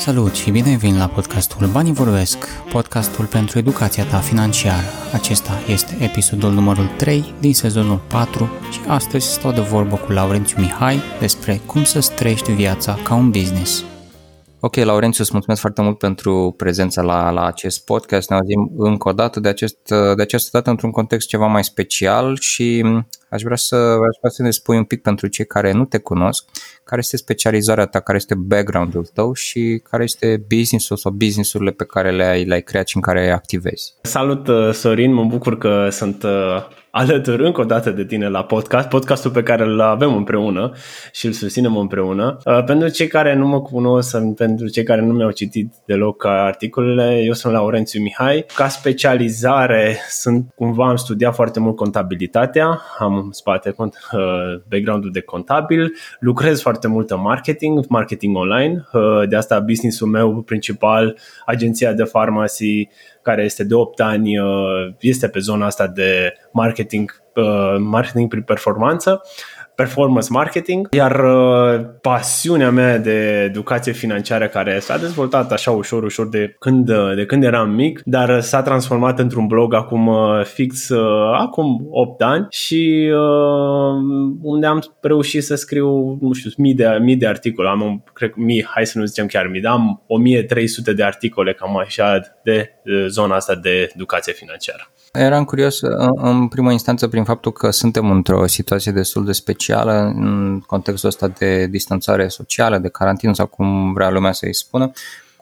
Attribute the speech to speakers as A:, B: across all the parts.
A: Salut și bine ai venit la podcastul Banii Vorbesc, podcastul pentru educația ta financiară. Acesta este episodul numărul 3 din sezonul 4 și astăzi stau de vorbă cu Laurențiu Mihai despre cum să trăiești viața ca un business. Ok, Laurențiu, îți mulțumesc foarte mult pentru prezența la, la acest podcast. Ne auzim încă o dată de, acest, de această dată într-un context ceva mai special și aș vrea să, aș vrea să ne spui un pic pentru cei care nu te cunosc, care este specializarea ta, care este background-ul tău și care este business-ul sau business-urile pe care le-ai, le-ai creat și în care activezi.
B: Salut, uh, Sorin, mă bucur că sunt uh, alături încă o dată de tine la podcast, podcastul pe care îl avem împreună și îl susținem împreună. Uh, pentru cei care nu mă cunosc, pentru cei care nu mi-au citit deloc articolele, eu sunt Laurențiu Mihai. Ca specializare sunt cumva am studiat foarte mult contabilitatea, am în spate uh, background-ul de contabil, lucrez foarte mult în marketing, marketing online, uh, de asta business-ul meu principal, agenția de farmacie, care este de 8 ani, uh, este pe zona asta de marketing, uh, marketing prin performanță performance marketing, iar uh, pasiunea mea de educație financiară care s-a dezvoltat așa ușor, ușor de când, uh, de când eram mic, dar s-a transformat într-un blog acum uh, fix acum 8 ani și unde am reușit să scriu, nu știu, mii de, mii de articole, am, cred, mii, hai să nu zicem chiar mii, dar am 1300 de articole cam așa de zona asta de educație financiară.
A: Eram curios în prima instanță prin faptul că suntem într-o situație destul de specială în contextul ăsta de distanțare socială, de carantină sau cum vrea lumea să-i spună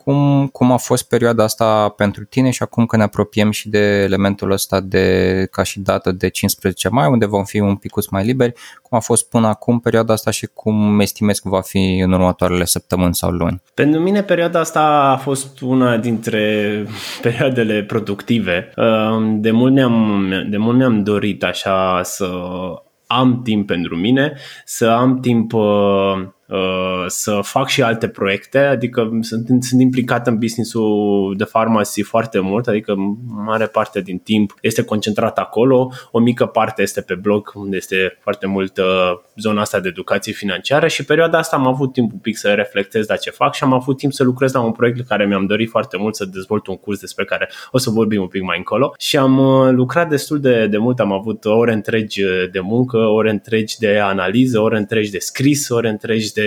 A: cum, cum a fost perioada asta pentru tine și acum că ne apropiem și de elementul ăsta de ca și dată de 15 mai, unde vom fi un pic mai liberi, cum a fost până acum perioada asta și cum estimezi că va fi în următoarele săptămâni sau luni?
B: Pentru mine perioada asta a fost una dintre perioadele productive. De mult ne-am, de mult ne-am dorit așa să am timp pentru mine, să am timp uh, Uh, să fac și alte proiecte, adică sunt, sunt implicat în businessul de farmacie foarte mult, adică mare parte din timp este concentrat acolo, o mică parte este pe blog unde este foarte mult uh, zona asta de educație financiară și perioada asta am avut timp un pic să reflectez la ce fac și am avut timp să lucrez la un proiect care mi-am dorit foarte mult să dezvolt un curs despre care o să vorbim un pic mai încolo. Și am uh, lucrat destul de, de mult, am avut ore întregi de muncă, ore întregi de analiză, ore întregi de scris, ore întregi de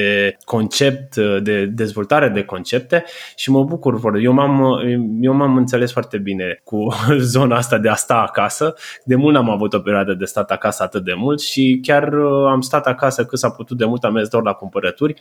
B: concept, de dezvoltare de concepte și mă bucur. Eu m-am, eu m-am înțeles foarte bine cu zona asta de a sta acasă. De mult n-am avut o perioadă de stat acasă atât de mult și chiar uh, am stat acasă cât s-a putut de mult, am mers doar la cumpărături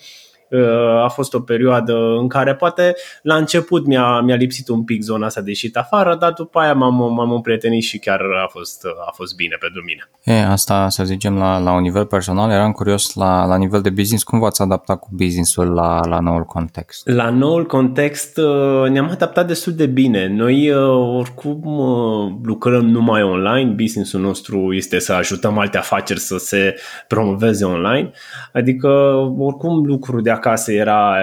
B: a fost o perioadă în care poate la început mi-a, mi-a lipsit un pic zona asta de ieșit afară, dar după aia m-am, m-am împrietenit și chiar a fost, a fost bine pentru mine.
A: E, asta să zicem la, la un nivel personal, eram curios la, la nivel de business, cum v-ați adaptat cu businessul la, la noul context?
B: La noul context uh, ne-am adaptat destul de bine. Noi uh, oricum uh, lucrăm numai online, businessul nostru este să ajutăm alte afaceri să se promoveze online, adică oricum lucruri de acasă era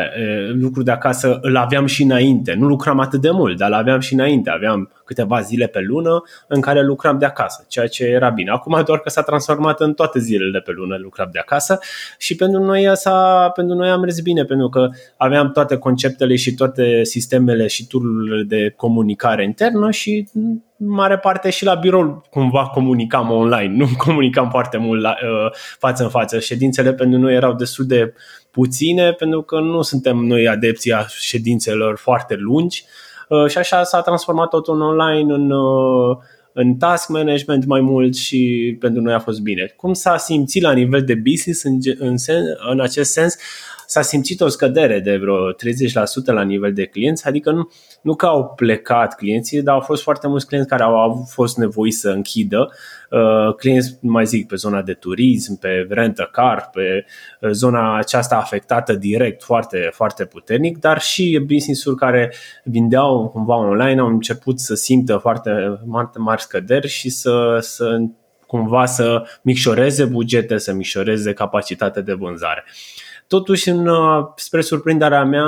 B: lucru de acasă, îl aveam și înainte. Nu lucram atât de mult, dar îl aveam și înainte. Aveam câteva zile pe lună în care lucram de acasă, ceea ce era bine. Acum doar că s-a transformat în toate zilele pe lună lucram de acasă și pentru noi, s-a, pentru noi am mers bine, pentru că aveam toate conceptele și toate sistemele și tururile de comunicare internă și mare parte și la birou cumva comunicam online, nu comunicam foarte mult la, uh, față în față. Ședințele pentru noi erau destul de puține pentru că nu suntem noi adepții a ședințelor foarte lungi uh, și așa s-a transformat totul în online, în, uh, în task management mai mult și pentru noi a fost bine. Cum s-a simțit la nivel de business în, în, sen, în acest sens? S-a simțit o scădere de vreo 30% la nivel de clienți, adică nu, nu că au plecat clienții, dar au fost foarte mulți clienți care au fost nevoiți să închidă Uh, clienți, nu mai zic, pe zona de turism, pe rent a car, pe uh, zona aceasta afectată direct foarte, foarte puternic, dar și business-uri care vindeau cumva online au început să simtă foarte mari, mari scăderi și să, să cumva să micșoreze bugete, să micșoreze capacitatea de vânzare. Totuși, în, uh, spre surprinderea mea,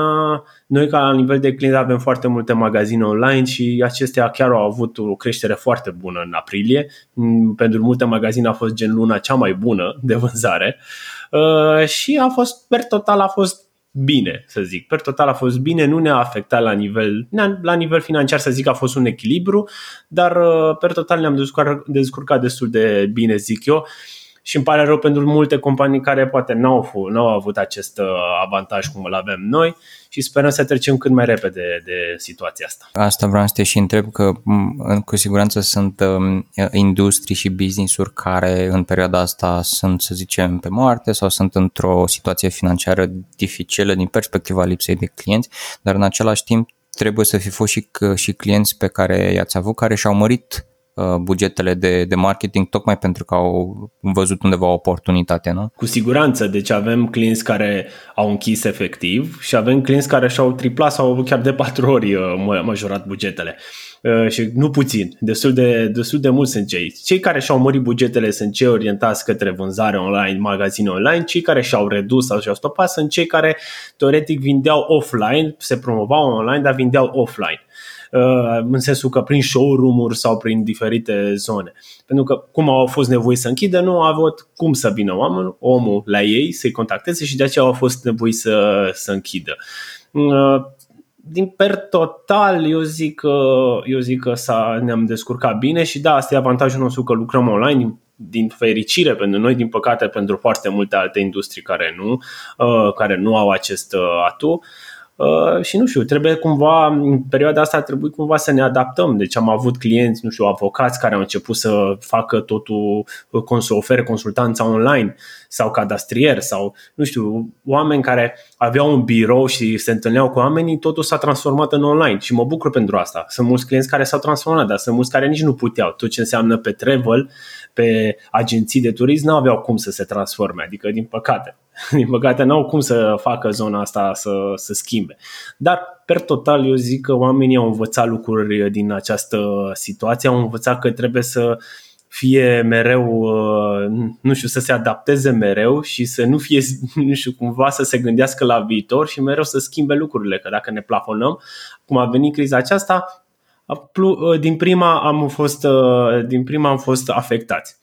B: noi ca la nivel de client avem foarte multe magazine online și acestea chiar au avut o creștere foarte bună în aprilie. Mm, pentru multe magazine a fost gen luna cea mai bună de vânzare uh, și a fost, per total, a fost bine, să zic. Per total a fost bine, nu ne-a afectat la nivel, la nivel financiar, să zic, a fost un echilibru, dar uh, per total ne-am descurcat, descurcat destul de bine, zic eu și îmi pare rău pentru multe companii care poate n-au, n-au avut acest uh, avantaj cum îl avem noi și sperăm să trecem cât mai repede de situația asta.
A: Asta vreau să te și întreb că cu siguranță sunt um, industrii și business-uri care în perioada asta sunt, să zicem, pe moarte sau sunt într-o situație financiară dificilă din perspectiva lipsei de clienți, dar în același timp trebuie să fi fost și, și clienți pe care i-ați avut care și-au mărit Uh, bugetele de, de marketing tocmai pentru că au văzut undeva o oportunitate, nu?
B: Cu siguranță, deci avem clienți care au închis efectiv și avem clienți care și-au triplat sau chiar de patru ori uh, majorat bugetele. Uh, și nu puțin, destul de, destul de mulți sunt cei. Cei care și-au mărit bugetele sunt cei orientați către vânzare online, magazine online, cei care și-au redus sau și-au stopat sunt cei care teoretic vindeau offline, se promovau online, dar vindeau offline. Uh, în sensul că prin showroom-uri sau prin diferite zone. Pentru că cum au fost nevoi să închidă, nu au avut cum să vină oameni, omul la ei, să-i contacteze și de aceea au fost nevoi să, să închidă. Uh, din per total, eu zic că, eu zic că s-a, ne-am descurcat bine și da, asta e avantajul nostru că lucrăm online, din fericire pentru noi, din păcate pentru foarte multe alte industrii care nu, uh, care nu au acest atu. Uh, și nu știu, trebuie cumva, în perioada asta trebuie cumva să ne adaptăm. Deci am avut clienți, nu știu, avocați care au început să facă totul, uh, să ofere consultanța online sau cadastrier sau, nu știu, oameni care aveau un birou și se întâlneau cu oamenii, totul s-a transformat în online și mă bucur pentru asta. Sunt mulți clienți care s-au transformat, dar sunt mulți care nici nu puteau. Tot ce înseamnă pe travel, pe agenții de turism, nu aveau cum să se transforme, adică din păcate. Din păcate n-au cum să facă zona asta să, să schimbe. Dar, per total, eu zic că oamenii au învățat lucruri din această situație, au învățat că trebuie să fie mereu, uh, nu știu, să se adapteze mereu și să nu fie, nu știu, cumva să se gândească la viitor și mereu să schimbe lucrurile, că dacă ne plafonăm, cum a venit criza aceasta, uh, din prima am fost, uh, din prima am fost afectați.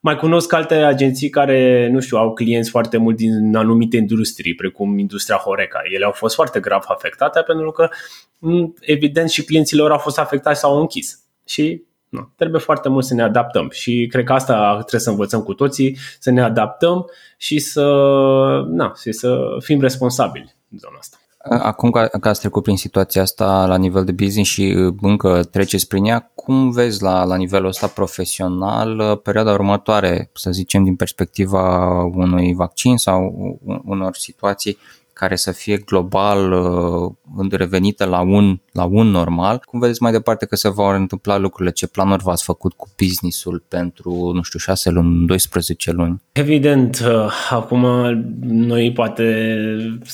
B: Mai cunosc alte agenții care, nu știu, au clienți foarte mult din anumite industrii, precum industria Horeca. Ele au fost foarte grav afectate pentru că, evident, și clienții lor au fost afectați sau au închis. Și nu, trebuie foarte mult să ne adaptăm și cred că asta trebuie să învățăm cu toții, să ne adaptăm și să, na, și să fim responsabili în zona asta.
A: Acum că, că ați trecut prin situația asta la nivel de business și uh, încă treceți prin ea, cum vezi la, la nivelul ăsta profesional uh, perioada următoare, să zicem din perspectiva unui vaccin sau unor situații care să fie global uh, revenită la un, la un normal. Cum vedeți mai departe că se vor întâmpla lucrurile? Ce planuri v-ați făcut cu businessul pentru, nu știu, 6 luni, 12 luni?
B: Evident, uh, acum noi poate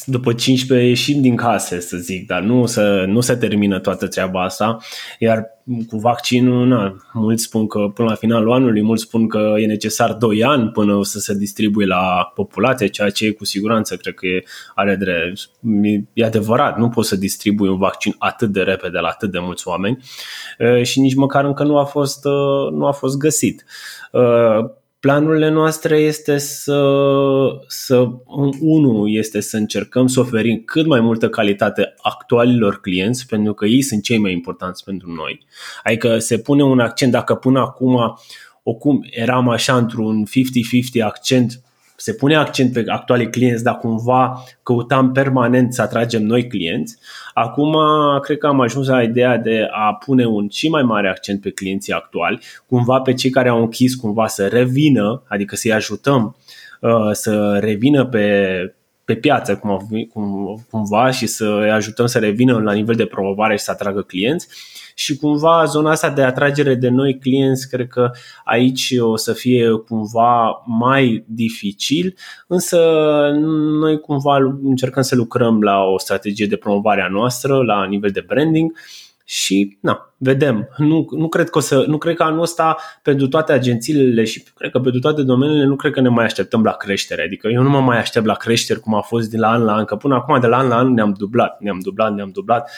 B: după 15 ieșim din case, să zic, dar nu, să, nu se termină toată treaba asta, iar cu vaccinul, na, mulți spun că până la finalul anului, mulți spun că e necesar 2 ani până să se distribuie la populație, ceea ce cu siguranță cred că are drept. E adevărat, nu poți să distribui un vaccin atât de repede la atât de mulți oameni și nici măcar încă nu a fost, nu a fost găsit planurile noastre este să, să unul este să încercăm să oferim cât mai multă calitate actualilor clienți, pentru că ei sunt cei mai importanți pentru noi. Adică se pune un accent, dacă până acum oricum eram așa într-un 50-50 accent se pune accent pe actualii clienți, dar cumva căutam permanent să atragem noi clienți. Acum cred că am ajuns la ideea de a pune un și mai mare accent pe clienții actuali, cumva pe cei care au închis cumva să revină, adică să-i ajutăm uh, să revină pe, pe piață cum, cum, cumva și să îi ajutăm să revină la nivel de promovare și să atragă clienți și cumva zona asta de atragere de noi clienți, cred că aici o să fie cumva mai dificil, însă noi cumva încercăm să lucrăm la o strategie de promovare a noastră, la nivel de branding și na, vedem. Nu, nu, cred că o să, nu cred că anul ăsta pentru toate agențiile și cred că pentru toate domeniile nu cred că ne mai așteptăm la creștere. Adică eu nu mă mai aștept la creștere cum a fost de la an la an, că până acum de la an la an ne-am dublat, ne-am dublat, ne-am dublat.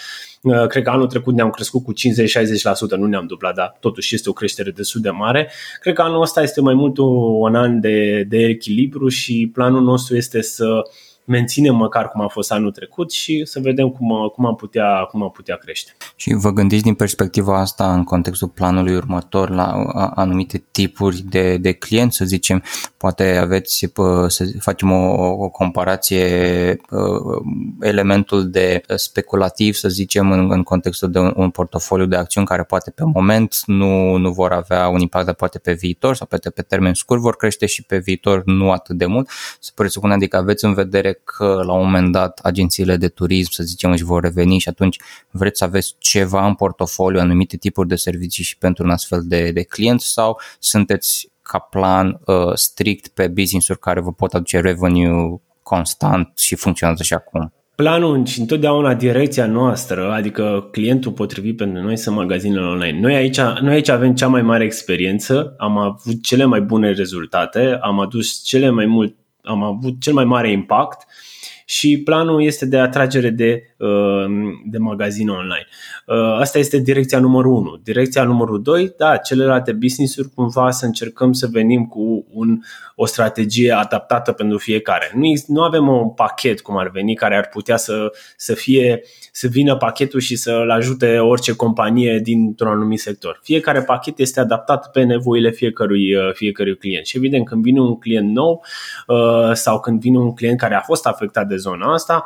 B: Uh, cred că anul trecut ne-am crescut cu 50-60%, nu ne-am dublat, dar totuși este o creștere destul de mare. Cred că anul ăsta este mai mult un an de, de echilibru și planul nostru este să menținem măcar cum a fost anul trecut și să vedem cum, cum, am, putea, cum am putea crește.
A: Și vă gândiți din perspectiva asta în contextul planului următor la anumite tipuri de, de clienți, să zicem, poate aveți, să facem o, o comparație, elementul de speculativ, să zicem, în, în contextul de un, un portofoliu de acțiuni care poate pe moment nu, nu vor avea un impact, dar poate pe viitor sau poate pe termen scurt vor crește și pe viitor nu atât de mult. Să presupune, adică aveți în vedere că la un moment dat agențiile de turism, să zicem, își vor reveni și atunci vreți să aveți ceva în portofoliu, anumite tipuri de servicii și pentru un astfel de, de client sau sunteți ca plan uh, strict pe business-uri care vă pot aduce revenue constant și funcționează și acum?
B: Planul și întotdeauna direcția noastră, adică clientul potrivit pentru noi sunt magazinele online. Noi aici, noi aici avem cea mai mare experiență, am avut cele mai bune rezultate, am adus cele mai mult, am avut cel mai mare impact și planul este de atragere de, uh, de magazine online. Uh, asta este direcția numărul 1. Direcția numărul 2, da, celelalte business-uri cumva să încercăm să venim cu un, o strategie adaptată pentru fiecare. Nu, nu avem un pachet cum ar veni care ar putea să, să fie să vină pachetul și să-l ajute orice companie dintr-un anumit sector. Fiecare pachet este adaptat pe nevoile fiecărui, uh, fiecărui client. Și evident, când vine un client nou sau când vine un client care a fost afectat de zona asta,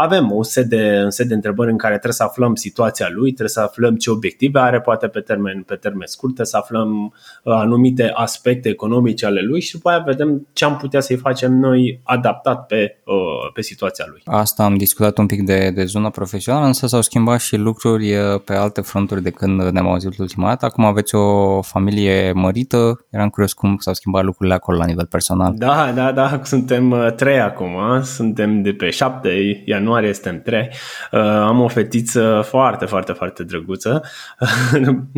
B: avem un set, de, un set de întrebări în care trebuie să aflăm situația lui, trebuie să aflăm ce obiective are, poate pe termen, pe termen scurt, trebuie să aflăm uh, anumite aspecte economice ale lui și după aia vedem ce am putea să-i facem noi adaptat pe, uh, pe situația lui.
A: Asta am discutat un pic de, de zona profesională, însă s-au schimbat și lucruri uh, pe alte fronturi de când ne-am auzit ultima dată. Acum aveți o familie mărită, eram curios cum s-au schimbat lucrurile acolo la nivel personal.
B: Da, da, da, suntem trei acum, suntem de pe 7 ianuarie ianuarie suntem trei. Uh, am o fetiță foarte, foarte, foarte drăguță.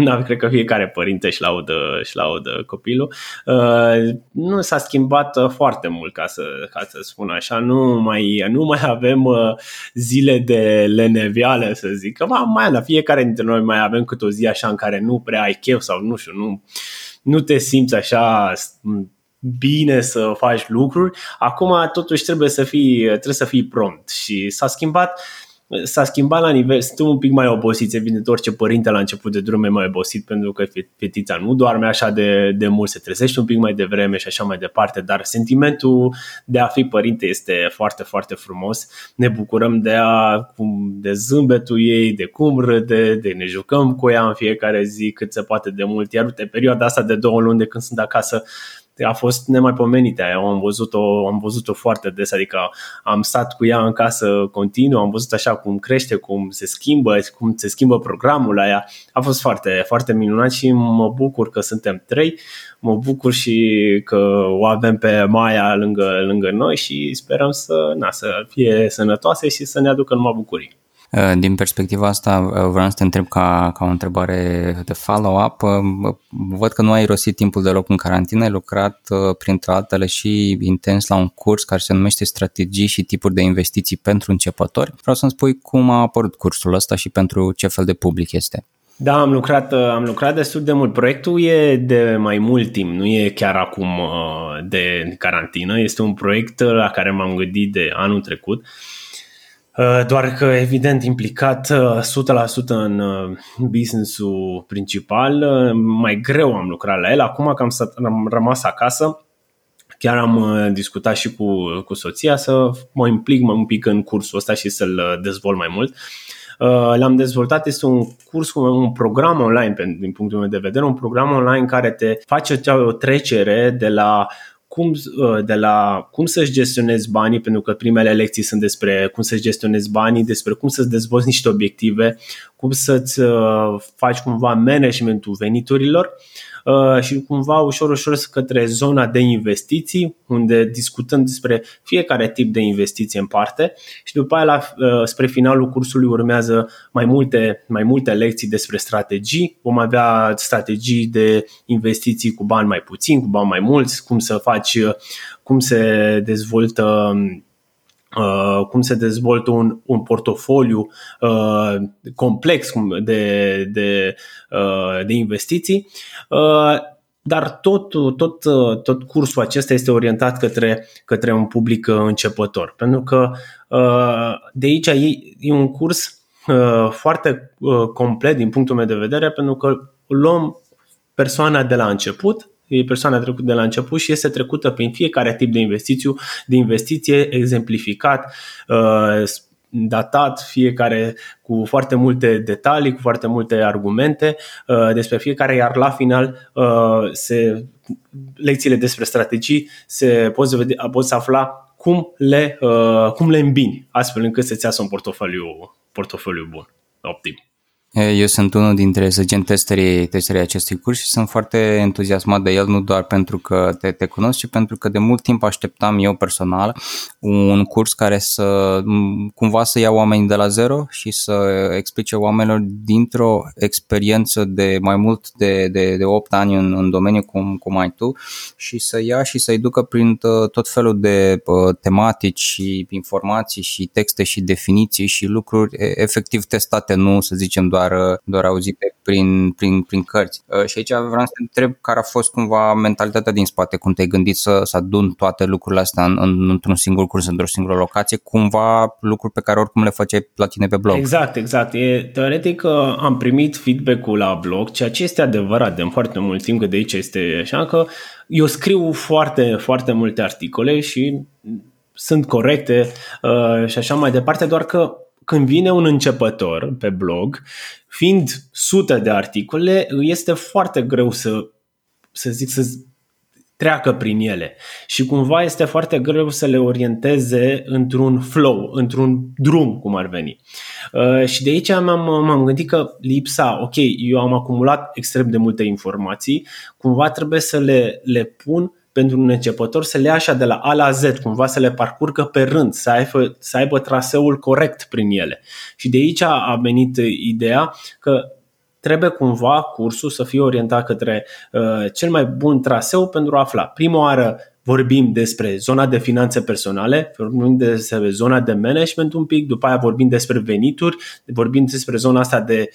B: Uh, cred că fiecare părinte își laudă, își laudă copilul. Uh, nu s-a schimbat uh, foarte mult, ca să, ca să spun așa. Nu mai, nu mai avem uh, zile de lenevială, să zic. Că mai la fiecare dintre noi mai avem câte o zi așa în care nu prea ai chef sau nu știu, nu, nu te simți așa bine să faci lucruri, acum totuși trebuie să fii, trebuie să fii prompt și s-a schimbat s-a schimbat la nivel, sunt un pic mai obosit, evident orice părinte la început de drum e mai obosit pentru că fetița nu doarme așa de, de mult, se trezește un pic mai devreme și așa mai departe, dar sentimentul de a fi părinte este foarte, foarte frumos. Ne bucurăm de, a, de zâmbetul ei, de cum râde, de ne jucăm cu ea în fiecare zi cât se poate de mult, iar uite, perioada asta de două luni de când sunt acasă a fost nemaipomenită. Eu am văzut-o, am văzut-o foarte des, adică am stat cu ea în casă continuu, am văzut așa cum crește, cum se schimbă, cum se schimbă programul la ea. A fost foarte, foarte minunat și mă bucur că suntem trei, mă bucur și că o avem pe Maia lângă, lângă noi și sperăm să, na, să fie sănătoase și să ne aducă numai bucurii.
A: Uh, din perspectiva asta, uh, vreau să te întreb ca, ca o întrebare de follow-up. Uh, văd că nu ai rosit timpul deloc în carantină, ai lucrat printre altele și intens la un curs care se numește Strategii și tipuri de investiții pentru începători. Vreau să-mi spui cum a apărut cursul ăsta și pentru ce fel de public este.
B: Da, am lucrat, am lucrat destul de mult. Proiectul e de mai mult timp, nu e chiar acum de carantină. Este un proiect la care m-am gândit de anul trecut Uh, doar că, evident, implicat 100% uh, în uh, business-ul principal, mai greu am lucrat la el. Acum că am, am rămas acasă, chiar am discutat și cu, cu soția să mă implic un pic în cursul ăsta și să-l dezvolt mai mult. L-am dezvoltat, este un curs, un program online, din punctul meu de vedere, un program online care te face o trecere de la cum, uh, de la cum să-și gestionezi banii, pentru că primele lecții sunt despre cum să-și gestionezi banii, despre cum să-ți dezvolți niște obiective, cum să-ți uh, faci cumva managementul veniturilor. Uh, și cumva ușor, ușor către zona de investiții, unde discutăm despre fiecare tip de investiție în parte și după aia la, uh, spre finalul cursului urmează mai multe, mai multe lecții despre strategii. Vom avea strategii de investiții cu bani mai puțini, cu bani mai mulți, cum să faci, cum se dezvoltă Uh, cum se dezvoltă un, un portofoliu uh, complex de, de, uh, de investiții. Uh, dar tot, tot, tot cursul acesta este orientat către, către un public începător. Pentru că de aici e, e un curs foarte complet din punctul meu de vedere, pentru că luăm persoana de la început, e persoana trecută de la început și este trecută prin fiecare tip de investițiu, de investiție exemplificat, datat, fiecare cu foarte multe detalii, cu foarte multe argumente uh, despre fiecare, iar la final uh, se, lecțiile despre strategii se poți, vede, poți afla cum le, uh, cum le îmbini, astfel încât să-ți iasă un portofoliu, portofoliu bun, optim.
A: Eu sunt unul dintre săgeni testerii, testerii acestui curs și sunt foarte entuziasmat de el, nu doar pentru că te, te cunosc, ci pentru că de mult timp așteptam eu personal un curs care să cumva să ia oamenii de la zero și să explice oamenilor dintr-o experiență de mai mult de, de, de 8 ani în, în domeniu cum, cum ai tu și să ia și să-i ducă prin tot felul de tematici și informații și texte și definiții și lucruri efectiv testate, nu să zicem doar doar, doar auzite prin, prin, prin cărți. Uh, și aici vreau să te întreb care a fost cumva mentalitatea din spate, cum te-ai gândit să, să adun toate lucrurile astea în, în, într-un singur curs, într-o singură locație, cumva lucruri pe care oricum le făceai la tine pe blog.
B: Exact, exact. E, teoretic uh, am primit feedback-ul la blog, ceea ce este adevărat de foarte mult timp, că de aici este așa că eu scriu foarte, foarte multe articole și sunt corecte uh, și așa mai departe, doar că când vine un începător pe blog, fiind sute de articole, este foarte greu să, să zic, să treacă prin ele și cumva este foarte greu să le orienteze într-un flow, într-un drum, cum ar veni. Uh, și de aici m-am, m-am gândit că lipsa, ok, eu am acumulat extrem de multe informații, cumva trebuie să le, le pun pentru un începător să le ia așa de la A la Z, cumva să le parcurgă pe rând, să aibă, să aibă traseul corect prin ele. Și de aici a venit ideea că trebuie cumva cursul să fie orientat către uh, cel mai bun traseu pentru a afla. Prima oară vorbim despre zona de finanțe personale, vorbim despre zona de management un pic, după aia vorbim despre venituri, vorbim despre zona asta de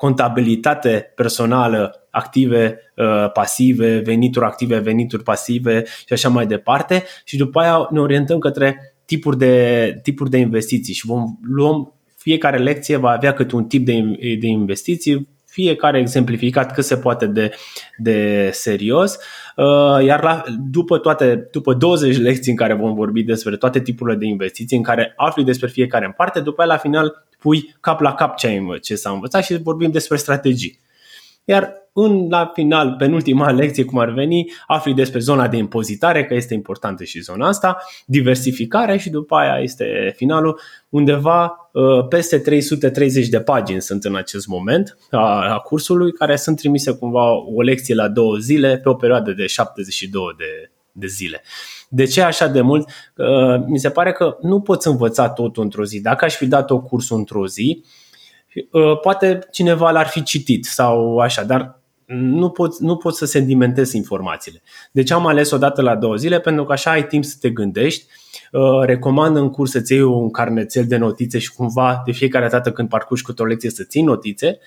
B: contabilitate personală, active, uh, pasive, venituri active, venituri pasive și așa mai departe. Și după aia ne orientăm către tipuri de, tipuri de investiții și vom luăm fiecare lecție va avea câte un tip de, de investiții, fiecare exemplificat cât se poate de, de serios, uh, iar la, după, toate, după 20 lecții în care vom vorbi despre toate tipurile de investiții, în care afli despre fiecare în parte, după aia la final pui cap la cap ce, ai, ce s-a învățat și vorbim despre strategii. Iar în, la final, penultima lecție, cum ar veni, afli despre zona de impozitare, că este importantă și zona asta, diversificare și după aia este finalul, undeva uh, peste 330 de pagini sunt în acest moment a, a cursului, care sunt trimise cumva o lecție la două zile pe o perioadă de 72 de, de zile. De ce așa de mult? Uh, mi se pare că nu poți învăța totul într-o zi. Dacă aș fi dat o cursul într-o zi, uh, poate cineva l-ar fi citit sau așa, dar nu poți, nu poți să sedimentezi informațiile. Deci am ales o dată la două zile pentru că așa ai timp să te gândești. Uh, recomand în curs să-ți iei un carnețel de notițe și cumva de fiecare dată când parcurgi cu o lecție să ții notițe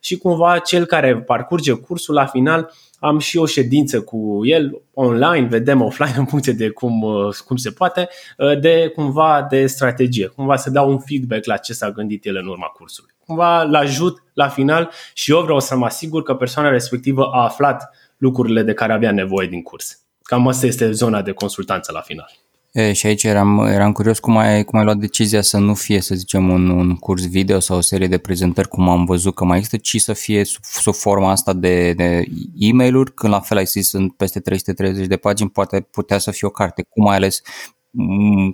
B: și cumva cel care parcurge cursul la final am și o ședință cu el online, vedem offline în funcție de cum, uh, cum se poate, uh, de cumva de strategie, cumva să dau un feedback la ce s-a gândit el în urma cursului. Cumva l ajut la final și eu vreau să mă asigur că persoana respectivă a aflat lucrurile de care avea nevoie din curs. Cam asta este zona de consultanță la final.
A: E, și aici eram, eram curios cum ai, cum ai luat decizia să nu fie, să zicem, un, un curs video sau o serie de prezentări cum am văzut că mai există, ci să fie sub, sub forma asta de, de e-mail-uri, când la fel ai zis sunt peste 330 de pagini, poate putea să fie o carte. Cum ai ales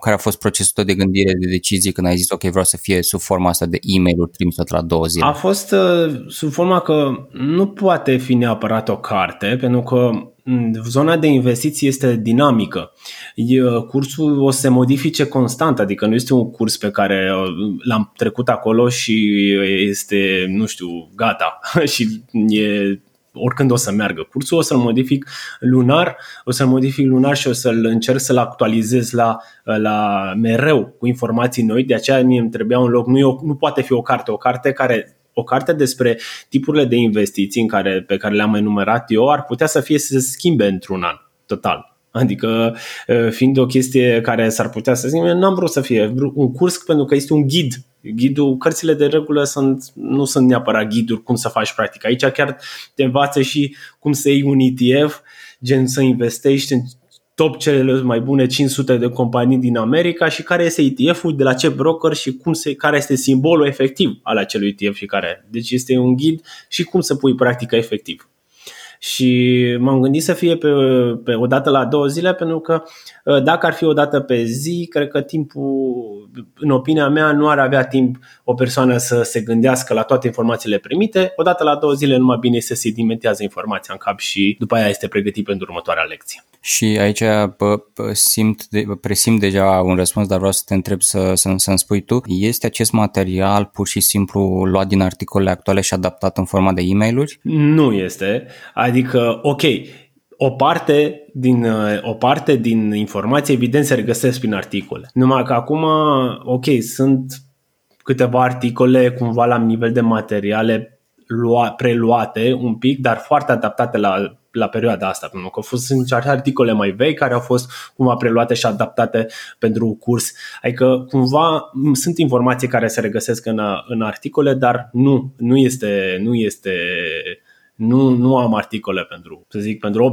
A: care a fost procesul tău de gândire, de decizie când ai zis ok, vreau să fie sub forma asta de e-mail-uri trimise la două zile?
B: A fost uh, sub forma că nu poate fi neapărat o carte, pentru că mm, zona de investiții este dinamică. Cursul o să se modifice constant, adică nu este un curs pe care uh, l-am trecut acolo și este, nu știu, gata și e oricând o să meargă cursul, o să-l modific lunar, o să-l modific lunar și o să-l încerc să-l actualizez la, la mereu cu informații noi, de aceea mie îmi trebuia un loc, nu, e o, nu poate fi o carte, o carte care o carte despre tipurile de investiții în care, pe care le-am enumerat eu ar putea să fie să se schimbe într-un an, total. Adică, fiind o chestie care s-ar putea să zic, n-am vrut să fie un curs pentru că este un ghid. Ghidul, cărțile de regulă sunt, nu sunt neapărat ghiduri cum să faci practic. Aici chiar te învață și cum să iei un ETF, gen să investești în top cele mai bune 500 de companii din America și care este ETF-ul, de la ce broker și cum se, care este simbolul efectiv al acelui ETF și care. Deci este un ghid și cum să pui practica efectiv și m-am gândit să fie pe, pe o dată la două zile pentru că ă, dacă ar fi o dată pe zi, cred că timpul, în opinia mea, nu ar avea timp o persoană să se gândească la toate informațiile primite. O dată la două zile numai bine este să sedimentează informația în cap și după aia este pregătit pentru următoarea lecție.
A: Și aici bă, simt, de, presimt deja un răspuns, dar vreau să te întreb să, să, să-mi spui tu. Este acest material pur și simplu luat din articolele actuale și adaptat în forma de e-mailuri?
B: Nu este. Adică, ok, o parte din, o parte din informații evident se regăsesc prin articole. Numai că acum, ok, sunt câteva articole cumva la nivel de materiale lua, preluate un pic, dar foarte adaptate la, la perioada asta, pentru că au fost sunt articole mai vechi care au fost cumva preluate și adaptate pentru curs. Adică cumva sunt informații care se regăsesc în, în articole, dar nu, nu este, nu este nu, nu am articole pentru, să zic, pentru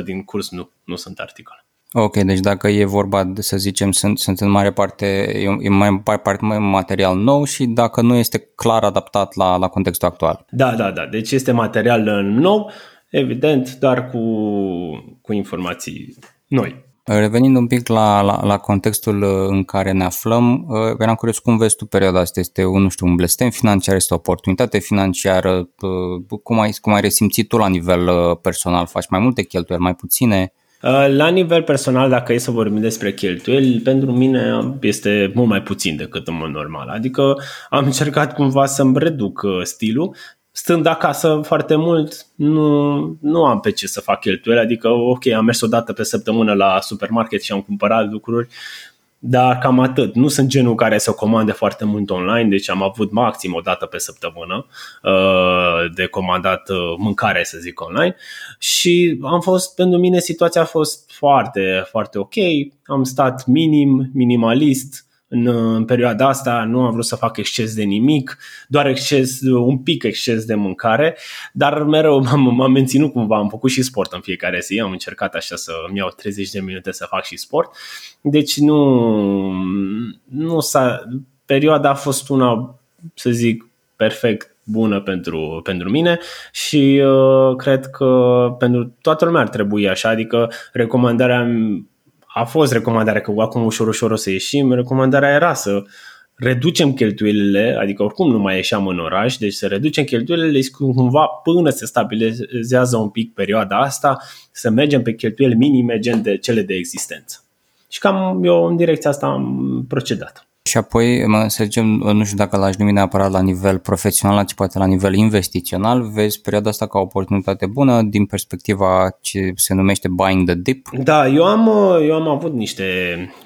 B: 80% din curs nu, nu sunt articole.
A: Ok, deci dacă e vorba de, să zicem, sunt, sunt în mare parte, e, e mai parte mai material nou și dacă nu este clar adaptat la, la contextul actual.
B: Da, da, da, deci este material nou, evident, dar cu, cu informații noi.
A: Revenind un pic la, la, la contextul uh, în care ne aflăm, uh, eram curios cum vezi tu perioada asta? Este un, nu știu, un blestem financiar, este o oportunitate financiară? Uh, cum ai, cum ai resimțit tu la nivel personal? Faci mai multe cheltuieli, mai puține?
B: La nivel personal, dacă e să vorbim despre cheltuieli, pentru mine este mult mai puțin decât în mod normal. Adică am încercat cumva să-mi reduc stilul, stând acasă foarte mult, nu, nu am pe ce să fac cheltuieli, adică ok, am mers o dată pe săptămână la supermarket și am cumpărat lucruri, dar cam atât. Nu sunt genul care să comande foarte mult online, deci am avut maxim o dată pe săptămână uh, de comandat uh, mâncare, să zic, online și am fost, pentru mine situația a fost foarte, foarte ok, am stat minim, minimalist, în, în perioada asta nu am vrut să fac exces de nimic, doar exces, un pic exces de mâncare, dar mereu m-am, m-am menținut cumva, am făcut și sport în fiecare zi, am încercat așa să îmi iau 30 de minute să fac și sport, deci nu, nu s-a, perioada a fost una, să zic, perfect bună pentru, pentru mine și uh, cred că pentru toată lumea ar trebui așa, adică recomandarea a fost recomandarea că acum ușor, ușor o să ieșim, recomandarea era să reducem cheltuielile, adică oricum nu mai ieșeam în oraș, deci să reducem cheltuielile cumva până se stabilizează un pic perioada asta, să mergem pe cheltuieli minime gen de cele de existență. Și cam eu în direcția asta am procedat.
A: Și apoi, să zicem, nu știu dacă l-aș numi neapărat la nivel profesional, ci poate la nivel investițional, vezi perioada asta ca o oportunitate bună din perspectiva ce se numește buying the dip?
B: Da, eu am, eu am avut niște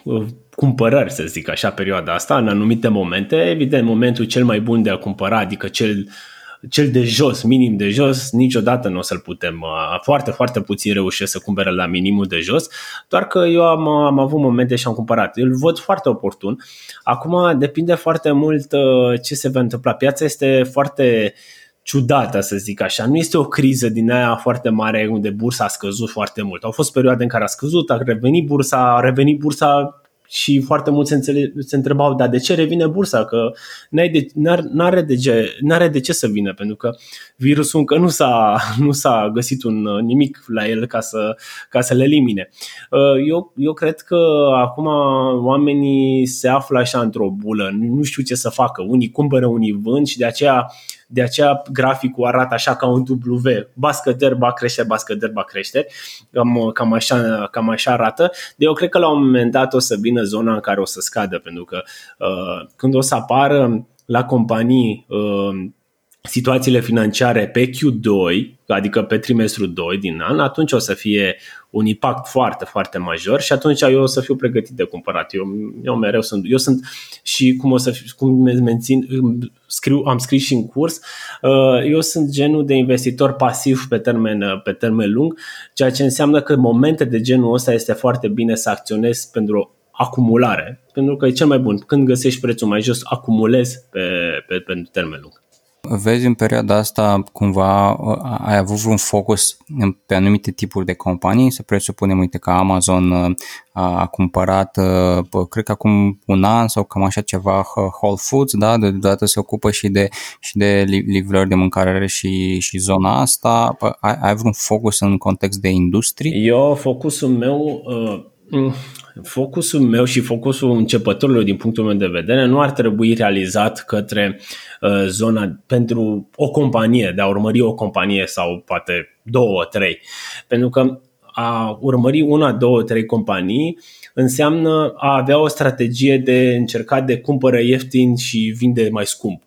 B: uh, cumpărări, să zic așa, perioada asta, în anumite momente. Evident, momentul cel mai bun de a cumpăra, adică cel cel de jos, minim de jos, niciodată nu o să-l putem. Uh, foarte, foarte puțin reușesc să cumpere la minimul de jos, doar că eu am, am avut momente și am cumpărat. Îl văd foarte oportun. Acum depinde foarte mult uh, ce se va întâmpla. Piața este foarte ciudată, să zic așa. Nu este o criză din aia foarte mare unde bursa a scăzut foarte mult. Au fost perioade în care a scăzut, a revenit bursa, a revenit bursa și foarte mulți se, înțele- se întrebau, dar de ce revine bursa? Că n-ai de, n-are, de ce, n-are de ce să vină, pentru că virusul încă nu s-a, nu s-a găsit un nimic la el ca să, ca să le elimine. Uh, eu, eu cred că acum oamenii se află așa într-o bulă, nu știu ce să facă. Unii cumpără, unii vând și de aceea de aceea graficul arată așa ca un W. Ba scăderi, ba crește, ba scăderi, ba crește. Cam, cam, așa, cam așa arată. De eu cred că la un moment dat o să vină zona în care o să scadă, pentru că uh, când o să apară la companii uh, situațiile financiare pe Q2, adică pe trimestru 2 din an, atunci o să fie un impact foarte, foarte major și atunci eu o să fiu pregătit de cumpărat. Eu, eu mereu sunt, eu sunt și cum o să fiu, cum mențin, scriu, am scris și în curs, uh, eu sunt genul de investitor pasiv pe termen, uh, pe termen lung, ceea ce înseamnă că în momente de genul ăsta este foarte bine să acționezi pentru acumulare, pentru că e cel mai bun. Când găsești prețul mai jos, acumulezi pe, pe, pe termen lung.
A: Vezi în perioada asta cumva ai avut vreun focus pe anumite tipuri de companii, să presupunem, uite că Amazon uh, a, a cumpărat, uh, cred că acum un an sau cam așa ceva, Whole Foods, da, deodată se ocupă și de, și de livrări de mâncare și, și zona asta. Ai, ai vreun focus în context de industrie?
B: Eu, focusul meu uh focusul meu și focusul începătorilor din punctul meu de vedere nu ar trebui realizat către uh, zona pentru o companie, de a urmări o companie sau poate două, trei. Pentru că a urmări una, două, trei companii înseamnă a avea o strategie de încercat de cumpără ieftin și vinde mai scump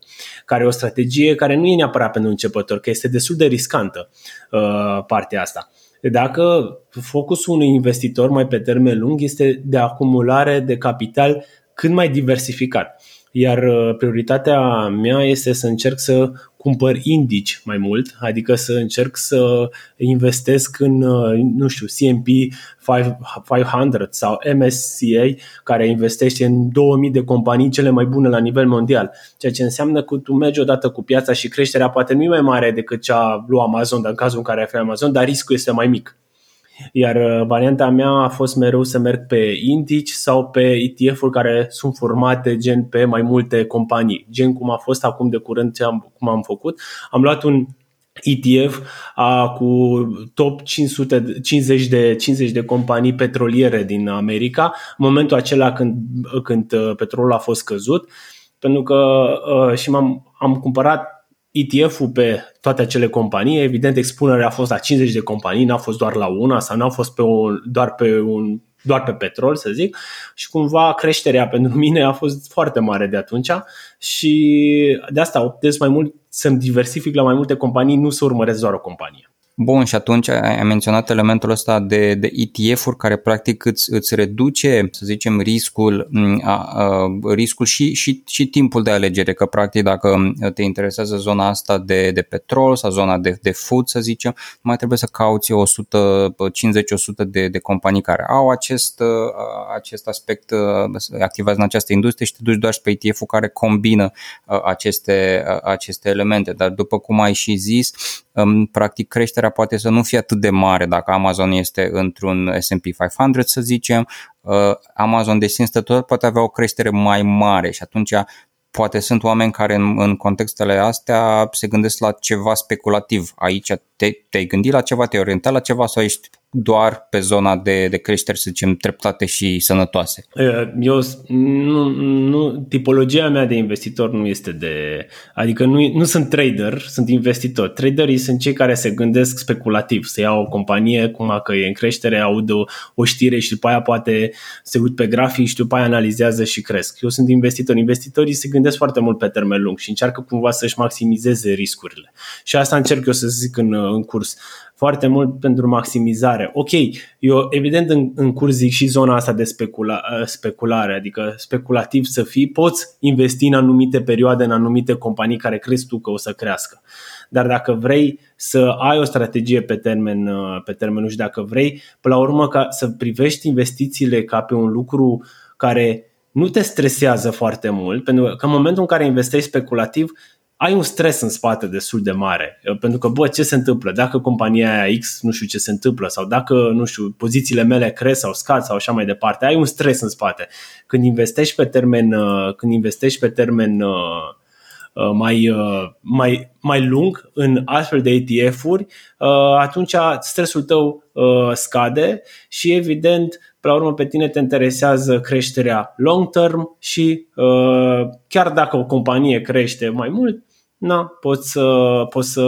B: care e o strategie care nu e neapărat pentru începător, că este destul de riscantă uh, partea asta. Dacă focusul unui investitor mai pe termen lung este de acumulare de capital cât mai diversificat. Iar uh, prioritatea mea este să încerc să cumpăr indici mai mult, adică să încerc să investesc în, uh, nu știu, CMP 500 sau MSCA, care investește în 2000 de companii cele mai bune la nivel mondial. Ceea ce înseamnă că tu mergi odată cu piața și creșterea poate nu e mai mare decât cea lui Amazon, dar în cazul în care ai fi Amazon, dar riscul este mai mic. Iar uh, varianta mea a fost mereu să merg pe indici sau pe ETF-uri care sunt formate gen pe mai multe companii, gen cum a fost acum de curând ce am, cum am făcut. Am luat un ETF a, cu top 550 de, 50 de companii petroliere din America, în momentul acela când, când uh, petrolul a fost scăzut, pentru că uh, și m-am am cumpărat ETF-ul pe toate acele companii, evident expunerea a fost la 50 de companii, n-a fost doar la una sau n-a fost pe un, doar pe un doar pe petrol, să zic, și cumva creșterea pentru mine a fost foarte mare de atunci și de asta optez mai mult să-mi diversific la mai multe companii, nu să urmăresc doar o companie.
A: Bun, și atunci ai menționat elementul ăsta de, de ETF-uri care practic îți, îți reduce, să zicem, riscul, a, a, riscul și, și, și timpul de alegere, că practic dacă te interesează zona asta de, de petrol sau zona de, de food, să zicem, mai trebuie să cauți 150-100 de, de companii care au acest, acest aspect, activează în această industrie și te duci doar pe ETF-ul care combină aceste, aceste elemente. Dar după cum ai și zis, practic creșterea poate să nu fie atât de mare dacă Amazon este într-un S&P 500 să zicem, uh, Amazon de sine stătător poate avea o creștere mai mare și atunci poate sunt oameni care în, în contextele astea se gândesc la ceva speculativ. Aici te, te-ai gândit la ceva, te-ai orientat la ceva sau ești doar pe zona de, de creștere, să zicem, treptate și sănătoase?
B: Eu nu, nu, tipologia mea de investitor nu este de. Adică nu, nu sunt trader, sunt investitor. Traderii sunt cei care se gândesc speculativ, să iau o companie, cum că e în creștere, aud o, o știre și după aia poate se uit pe grafic și după aia analizează și cresc. Eu sunt investitor. Investitorii se gândesc foarte mult pe termen lung și încearcă cumva să-și maximizeze riscurile. Și asta încerc eu să zic în, în curs foarte mult pentru maximizare. Ok, eu evident în, în curs zic și zona asta de specula, uh, speculare, adică speculativ să fii, poți investi în anumite perioade, în anumite companii care crezi tu că o să crească. Dar dacă vrei să ai o strategie pe termen, uh, pe termen și dacă vrei, până la urmă, ca să privești investițiile ca pe un lucru care nu te stresează foarte mult, pentru că în momentul în care investești speculativ, ai un stres în spate destul de mare. Pentru că, bă, ce se întâmplă? Dacă compania aia X, nu știu ce se întâmplă, sau dacă, nu știu, pozițiile mele cresc sau scad sau așa mai departe, ai un stres în spate. Când investești pe termen, uh, când investești pe termen uh, uh, mai, mai, mai lung în astfel de ETF-uri, atunci stresul tău scade și evident pe la urmă pe tine te interesează creșterea long term și chiar dacă o companie crește mai mult, na, poți să, poți să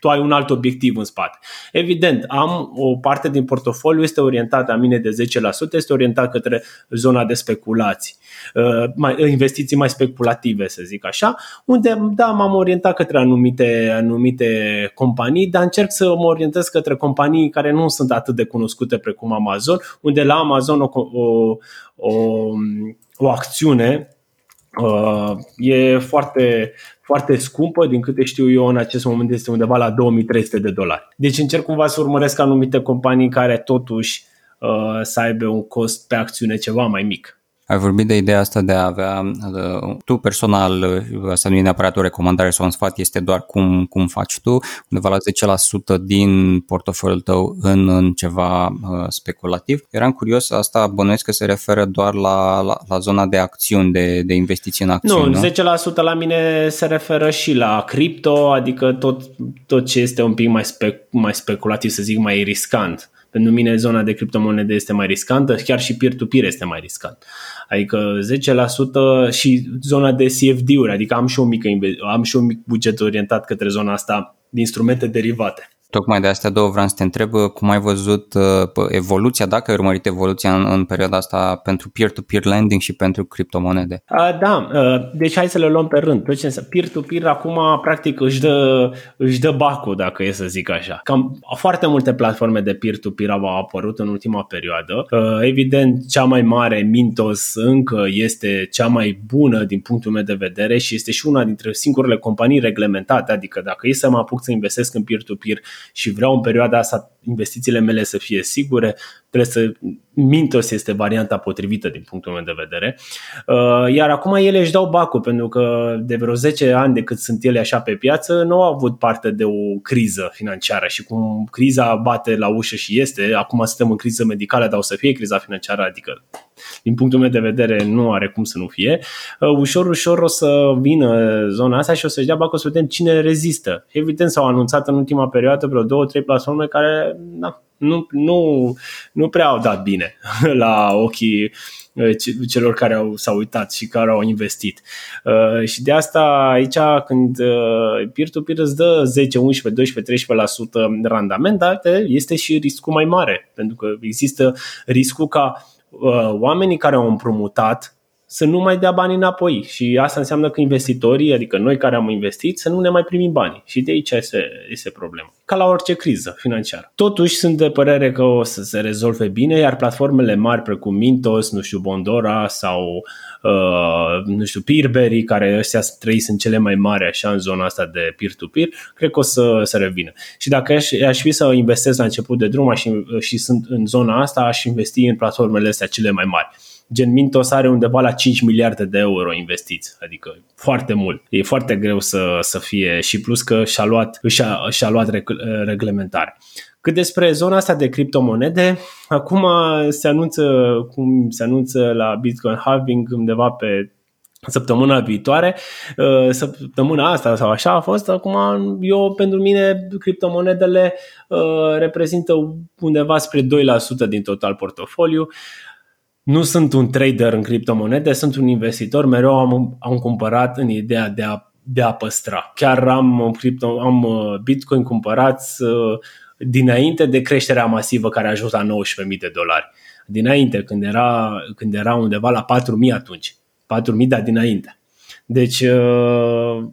B: tu ai un alt obiectiv în spate. Evident, am o parte din portofoliu este orientată a mine de 10%, este orientat către zona de speculații, uh, mai, investiții mai speculative, să zic așa, unde, da, m-am orientat către anumite, anumite companii, dar încerc să mă orientez către companii care nu sunt atât de cunoscute precum Amazon, unde la Amazon o, o, o, o acțiune uh, e foarte, foarte scumpă, din câte știu eu în acest moment este undeva la 2300 de dolari. Deci încerc cumva să urmăresc anumite companii care totuși uh, să aibă un cost pe acțiune ceva mai mic.
A: Ai vorbit de ideea asta de a avea, uh, tu personal, uh, asta nu e neapărat o recomandare sau un sfat, este doar cum, cum faci tu, undeva la 10% din portofoliul tău în, în ceva uh, speculativ. Eram curios, asta bănuiesc că se referă doar la, la, la zona de acțiuni, de, de investiții în acțiuni,
B: nu? Nu, 10% la mine se referă și la cripto, adică tot, tot ce este un pic mai, spe, mai speculativ, să zic, mai riscant. Pentru mine zona de criptomonede este mai riscantă, chiar și peer-to-peer este mai riscant. Adică 10% și zona de CFD-uri, adică am și, o mică, am și un mic buget orientat către zona asta de instrumente derivate.
A: Tocmai de astea două vreau să te întreb cum ai văzut uh, evoluția, dacă ai urmărit evoluția în, în perioada asta pentru peer-to-peer lending și pentru criptomonede.
B: Uh, da, uh, deci hai să le luăm pe rând. Peer-to-peer acum practic își dă, își dă bacul, dacă e să zic așa. Cam foarte multe platforme de peer-to-peer au apărut în ultima perioadă. Evident, cea mai mare, Mintos, încă este cea mai bună din punctul meu de vedere și este și una dintre singurele companii reglementate, adică dacă e să mă apuc să investesc în peer-to-peer, și vreau în perioada asta investițiile mele să fie sigure, trebuie să Mintos este varianta potrivită din punctul meu de vedere. Uh, iar acum ele își dau bacul pentru că de vreo 10 ani de cât sunt ele așa pe piață nu au avut parte de o criză financiară și cum criza bate la ușă și este, acum suntem în criză medicală, dar o să fie criza financiară, adică din punctul meu de vedere nu are cum să nu fie, uh, ușor, ușor o să vină zona asta și o să-și dea bacul să vedem cine rezistă. Evident s-au anunțat în ultima perioadă vreo două, trei platforme care na, nu, nu, nu prea au dat bine la ochii uh, celor care au, s-au uitat și care au investit. Uh, și de asta aici când uh, peer-to-peer îți dă 10, 11, 12, 13% randament, dar este și riscul mai mare, pentru că există riscul ca uh, oamenii care au împrumutat să nu mai dea bani înapoi. Și asta înseamnă că investitorii, adică noi care am investit, să nu ne mai primim bani. Și de aici este, este problema. Ca la orice criză financiară. Totuși sunt de părere că o să se rezolve bine, iar platformele mari precum Mintos, nu știu, Bondora sau uh, nu știu, Peerberry, care ăstea trei sunt cele mai mari așa în zona asta de peer-to-peer, cred că o să, să revină. Și dacă aș, aș fi să investesc la început de drum și, și sunt în zona asta, aș investi în platformele astea cele mai mari Gen Mintos are undeva la 5 miliarde de euro investiți, adică foarte mult. E foarte greu să, să fie și plus că și-a luat, și-a, și-a luat reglementare. Cât despre zona asta de criptomonede, acum se anunță, cum se anunță la Bitcoin Halving undeva pe săptămâna viitoare, uh, săptămâna asta sau așa a fost, acum eu pentru mine criptomonedele uh, reprezintă undeva spre 2% din total portofoliu nu sunt un trader în criptomonede, sunt un investitor, mereu am, am cumpărat în ideea de a, de a păstra. Chiar am, cripto, am uh, Bitcoin cumpărați uh, dinainte de creșterea masivă care a ajuns la 19.000 de dolari. Dinainte, când era, când era undeva la 4.000 atunci. 4.000, dar dinainte. Deci uh,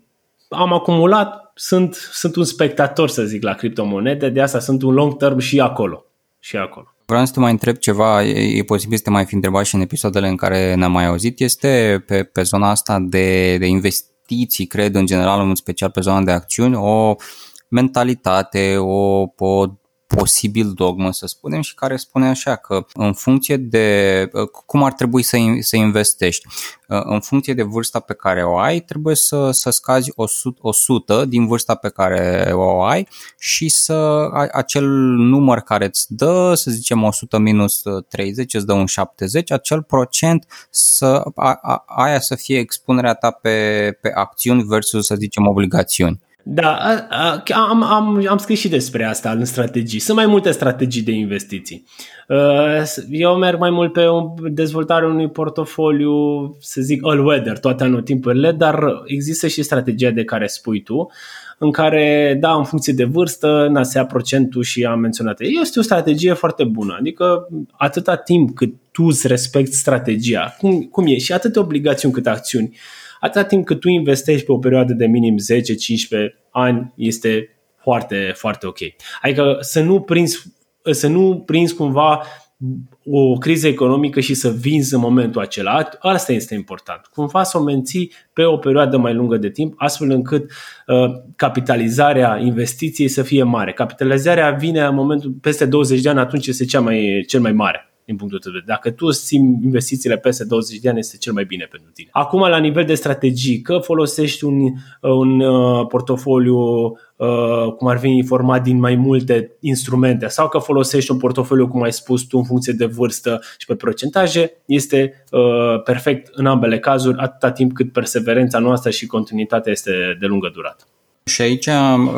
B: am acumulat, sunt, sunt un spectator, să zic, la criptomonede, de asta sunt un long term și acolo. Și acolo.
A: Vreau să te mai întreb ceva, e, e posibil să te mai fi întrebat și în episoadele în care ne-am mai auzit, este pe, pe zona asta de, de investiții, cred, în general, în special pe zona de acțiuni, o mentalitate, o, o posibil dogmă, să spunem, și care spune așa că în funcție de cum ar trebui să, să investești, în funcție de vârsta pe care o ai, trebuie să, să scazi 100, 100 din vârsta pe care o ai și să acel număr care îți dă, să zicem 100 minus 30, îți dă un 70, acel procent să, a, a, aia să fie expunerea ta pe, pe acțiuni versus, să zicem, obligațiuni.
B: Da, am, am, am scris și despre asta în strategii. Sunt mai multe strategii de investiții. Eu merg mai mult pe dezvoltarea unui portofoliu, să zic all-weather, toate anotimpurile, dar există și strategia de care spui tu, în care, da, în funcție de vârstă, nasea procentul și am menționat. Este o strategie foarte bună, adică atâta timp cât tu îți respecti strategia, cum, cum e, și atâtea obligațiuni cât acțiuni, atâta timp cât tu investești pe o perioadă de minim 10-15 ani, este foarte, foarte ok. Adică să nu prinzi, să nu prinzi cumva o criză economică și să vinzi în momentul acela. Asta este important. Cumva să o menții pe o perioadă mai lungă de timp, astfel încât uh, capitalizarea investiției să fie mare. Capitalizarea vine în momentul peste 20 de ani, atunci este cea mai, cel mai mare din punctul tău de vedere. Dacă tu simți investițiile peste 20 de ani, este cel mai bine pentru tine. Acum, la nivel de strategii, că folosești un, un uh, portofoliu uh, cum ar fi format din mai multe instrumente sau că folosești un portofoliu, cum ai spus tu, în funcție de vârstă și pe procentaje, este uh, perfect în ambele cazuri, atâta timp cât perseverența noastră și continuitatea este de lungă durată.
A: Și aici am,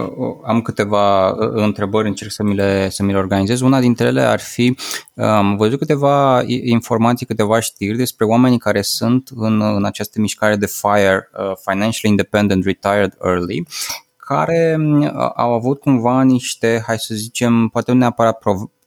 A: am câteva uh, întrebări, încerc să mi, le, să mi le organizez. Una dintre ele ar fi, am văzut câteva informații, câteva știri despre oamenii care sunt în, în această mișcare de FIRE, uh, Financially Independent Retired Early, care uh, au avut cumva niște, hai să zicem, poate nu neapărat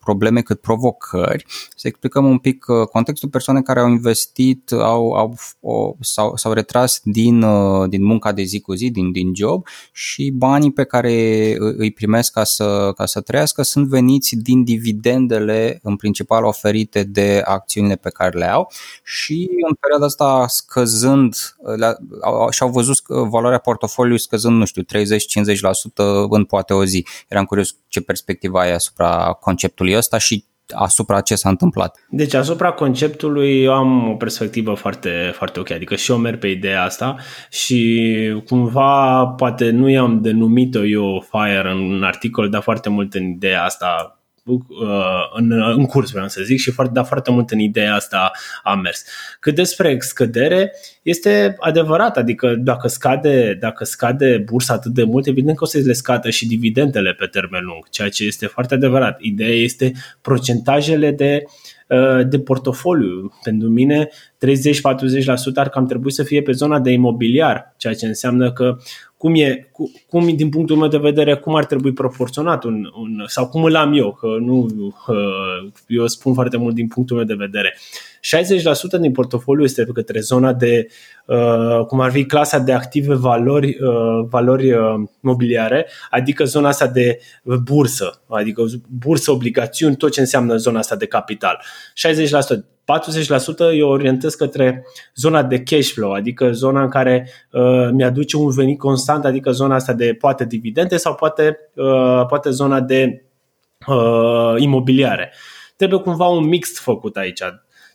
A: probleme cât provocări. Să explicăm un pic uh, contextul persoane care au investit, au, au, au, s-au, s-au retras din, uh, din munca de zi cu zi, din, din job și banii pe care îi primesc ca să, ca să trăiască sunt veniți din dividendele în principal oferite de acțiunile pe care le au și în perioada asta scăzând și-au văzut valoarea portofoliului scăzând, nu știu, 30-50% în poate o zi. Eram curios ce perspectiva ai asupra conceptului conceptului ăsta și asupra ce s-a întâmplat.
B: Deci asupra conceptului eu am o perspectivă foarte, foarte ok, adică și eu merg pe ideea asta și cumva poate nu i-am denumit-o eu FIRE în un articol, dar foarte mult în ideea asta Uh, în, în curs, vreau să zic, și foarte, dar foarte mult în ideea asta a mers. Cât despre scădere, este adevărat, adică dacă scade, dacă scade bursa atât de mult, evident că o să le scadă și dividendele pe termen lung, ceea ce este foarte adevărat. Ideea este procentajele de uh, de portofoliu. Pentru mine 30-40% ar cam trebui să fie pe zona de imobiliar, ceea ce înseamnă că cum e, cum, din punctul meu de vedere, cum ar trebui proporționat un, un sau cum îl am eu, că nu, eu spun foarte mult din punctul meu de vedere. 60% din portofoliu este către zona de, uh, cum ar fi clasa de active valori, uh, valori uh, mobiliare, adică zona asta de bursă, adică bursă, obligațiuni, tot ce înseamnă zona asta de capital. 60%. 40% eu orientez către zona de cash flow, adică zona în care uh, mi-aduce un venit constant, adică zona asta de poate dividende sau poate, uh, poate zona de uh, imobiliare. Trebuie cumva un mix făcut aici.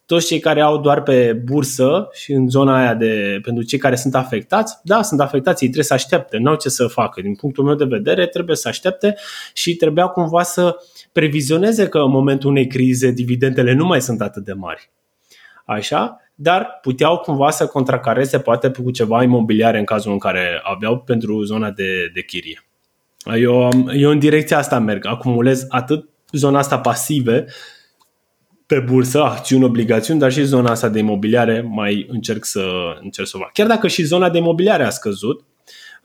B: Toți cei care au doar pe bursă și în zona aia de, pentru cei care sunt afectați, da, sunt afectați, ei trebuie să aștepte, nu au ce să facă. Din punctul meu de vedere, trebuie să aștepte și trebuia cumva să uh, previzioneze că în momentul unei crize dividendele nu mai sunt atât de mari. Așa, dar puteau cumva să contracareze poate cu ceva imobiliare în cazul în care aveau pentru zona de, de chirie. Eu, eu în direcția asta merg, acumulez atât zona asta pasive pe bursă, acțiuni, obligațiuni, dar și zona asta de imobiliare mai încerc să, încerc să o fac. Chiar dacă și zona de imobiliare a scăzut,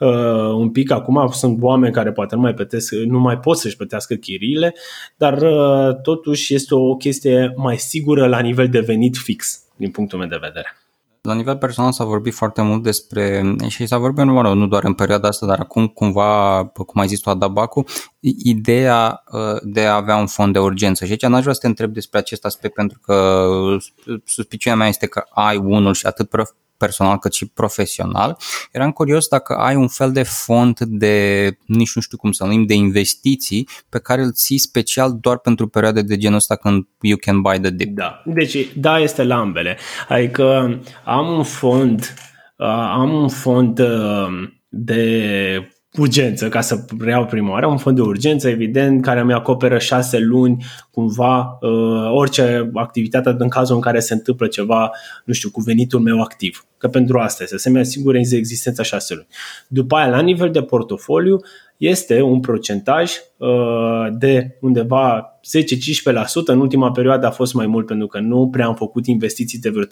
B: uh, un pic. Acum sunt oameni care poate nu mai, plătesc, nu mai pot să-și plătească chiriile, dar uh, totuși este o chestie mai sigură la nivel de venit fix, din punctul meu de vedere.
A: La nivel personal s-a vorbit foarte mult despre, și s-a vorbit nu, nu doar în perioada asta, dar acum cumva, cum ai zis tu, Adabacu, ideea uh, de a avea un fond de urgență. Și aici n-aș vrea să te întreb despre acest aspect pentru că suspiciunea mea este că ai unul și atât personal cât și profesional. Eram curios dacă ai un fel de fond de, nici nu știu cum să numim, de investiții pe care îl ții special doar pentru perioade de genul ăsta când you can buy the dip.
B: Da, deci da, este la ambele. Adică am un fond, am un fond de urgență, ca să reiau prima oară, un fond de urgență, evident, care mi acoperă șase luni, cumva, uh, orice activitate în cazul în care se întâmplă ceva, nu știu, cu venitul meu activ. Că pentru asta este, să mi asigure existența șase luni. După aia, la nivel de portofoliu, este un procentaj uh, de undeva 10-15%. În ultima perioadă a fost mai mult pentru că nu prea am făcut investiții de vreo 2-3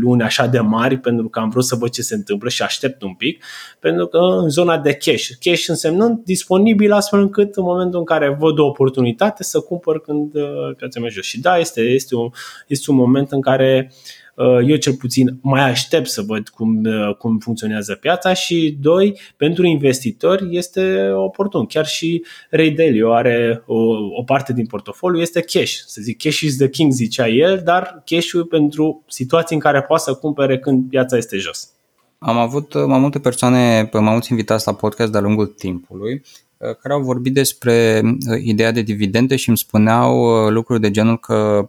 B: luni așa de mari pentru că am vrut să văd ce se întâmplă și aștept un pic. Pentru că în zona de cash, cash însemnând disponibil astfel încât în momentul în care văd o oportunitate să cumpăr când uh, piața merge jos. Și da, este, este, un, este un moment în care uh, Uh, eu cel puțin mai aștept să văd cum, uh, cum funcționează piața și doi, pentru investitori este oportun. Chiar și Ray Dalio are o, o parte din portofoliu, este cash. Să zic, cash is the king, zicea el, dar cash-ul pentru situații în care poate să cumpere când piața este jos.
A: Am avut uh, mai multe persoane, mai mulți invitați la podcast de-a lungul timpului Uh, care au vorbit despre uh, ideea de dividende și îmi spuneau uh, lucruri de genul că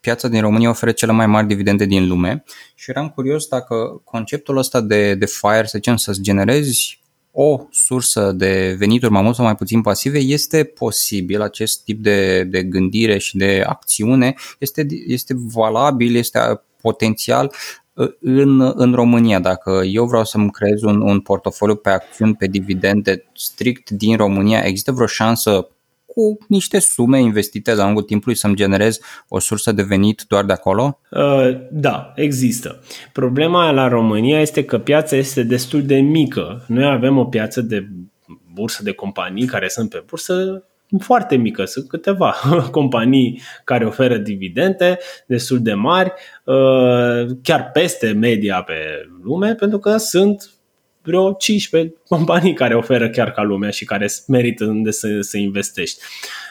A: piața din România oferă cele mai mari dividende din lume. Și eram curios dacă conceptul ăsta de, de FIRE, să zicem, să-ți generezi o sursă de venituri mai mult sau mai puțin pasive, este posibil acest tip de, de gândire și de acțiune, este, este valabil, este potențial în, în România, dacă eu vreau să-mi creez un, un portofoliu pe acțiuni, pe dividende strict din România, există vreo șansă cu niște sume investite de-a lungul timpului să-mi generez o sursă de venit doar de acolo?
B: Uh, da, există. Problema la România este că piața este destul de mică. Noi avem o piață de bursă de companii care sunt pe bursă foarte mică. Sunt câteva companii care oferă dividende destul de mari, uh, chiar peste media pe lume, pentru că sunt vreo 15 companii care oferă chiar ca lumea și care merită unde să, să investești.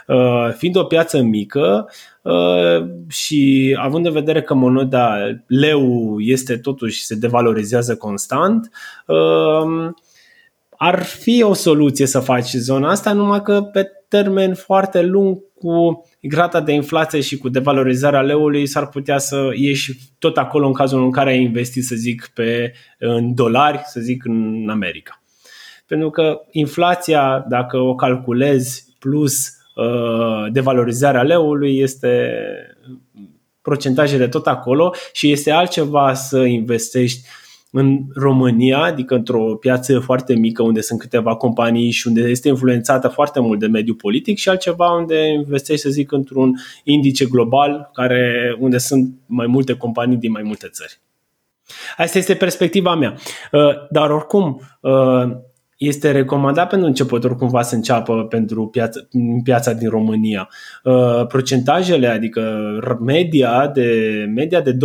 B: Uh, fiind o piață mică uh, și având în vedere că moneda leu este totuși se devalorizează constant, ar fi o soluție să faci zona asta, numai că pe termen foarte lung cu grata de inflație și cu devalorizarea leului s-ar putea să ieși tot acolo în cazul în care ai investit, să zic, pe, în dolari, să zic, în America. Pentru că inflația, dacă o calculezi plus uh, devalorizarea leului, este procentajele tot acolo și este altceva să investești în România, adică într-o piață foarte mică unde sunt câteva companii și unde este influențată foarte mult de mediul politic și altceva unde investești, să zic, într-un indice global care, unde sunt mai multe companii din mai multe țări. Asta este perspectiva mea. Uh, dar oricum, uh, este recomandat pentru începători cumva să înceapă pentru piața, piața din România. Uh, procentajele, adică media de, media de 22%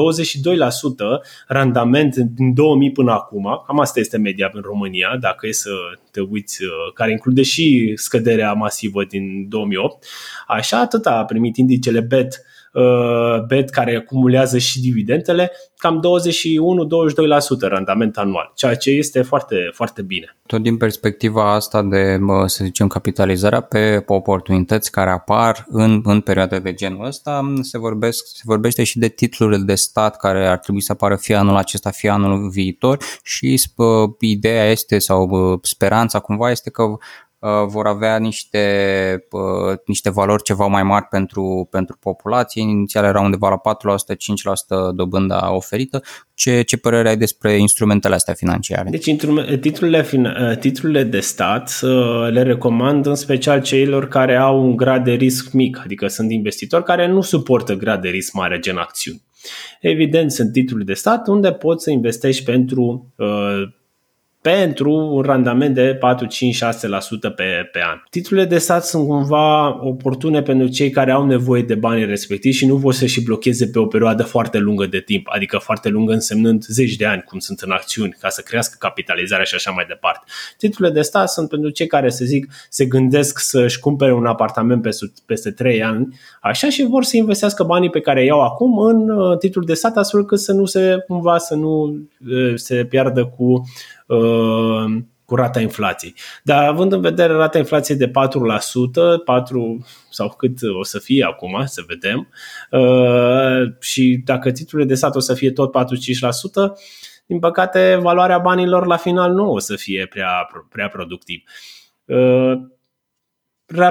B: randament din 2000 până acum, cam asta este media în România, dacă e să te uiți, uh, care include și scăderea masivă din 2008. Așa atât a primit indicele BET Uh, bet care acumulează și dividendele, cam 21-22% randament anual, ceea ce este foarte, foarte bine.
A: Tot din perspectiva asta de, să zicem, capitalizarea pe oportunități care apar în, în perioade de genul ăsta, se, vorbesc, se vorbește și de titlurile de stat care ar trebui să apară fie anul acesta, fie anul viitor și ideea este sau speranța cumva este că Uh, vor avea niște, uh, niște valori ceva mai mari pentru, pentru populație. Inițial era undeva la 4%, 5% dobânda oferită. Ce, ce părere ai despre instrumentele astea financiare?
B: Deci titlurile, uh, titlurile de stat le recomand în special ceilor care au un grad de risc mic, adică sunt investitori care nu suportă grad de risc mare gen acțiuni. Evident, sunt titluri de stat unde poți să investești pentru uh, pentru un randament de 4, 5, 6% pe, pe an. Titlurile de stat sunt cumva oportune pentru cei care au nevoie de banii respectivi și nu vor să și blocheze pe o perioadă foarte lungă de timp, adică foarte lungă însemnând zeci de ani, cum sunt în acțiuni, ca să crească capitalizarea și așa mai departe. Titlurile de stat sunt pentru cei care, să zic, se gândesc să-și cumpere un apartament peste, peste 3 ani, așa și vor să investească banii pe care iau acum în uh, titluri de stat, astfel că să nu se, cumva, să nu uh, se piardă cu Uh, cu rata inflației. Dar având în vedere rata inflației de 4%, 4 sau cât o să fie acum, să vedem, uh, și dacă titlurile de stat o să fie tot 4-5%, din păcate valoarea banilor la final nu o să fie prea, prea productiv.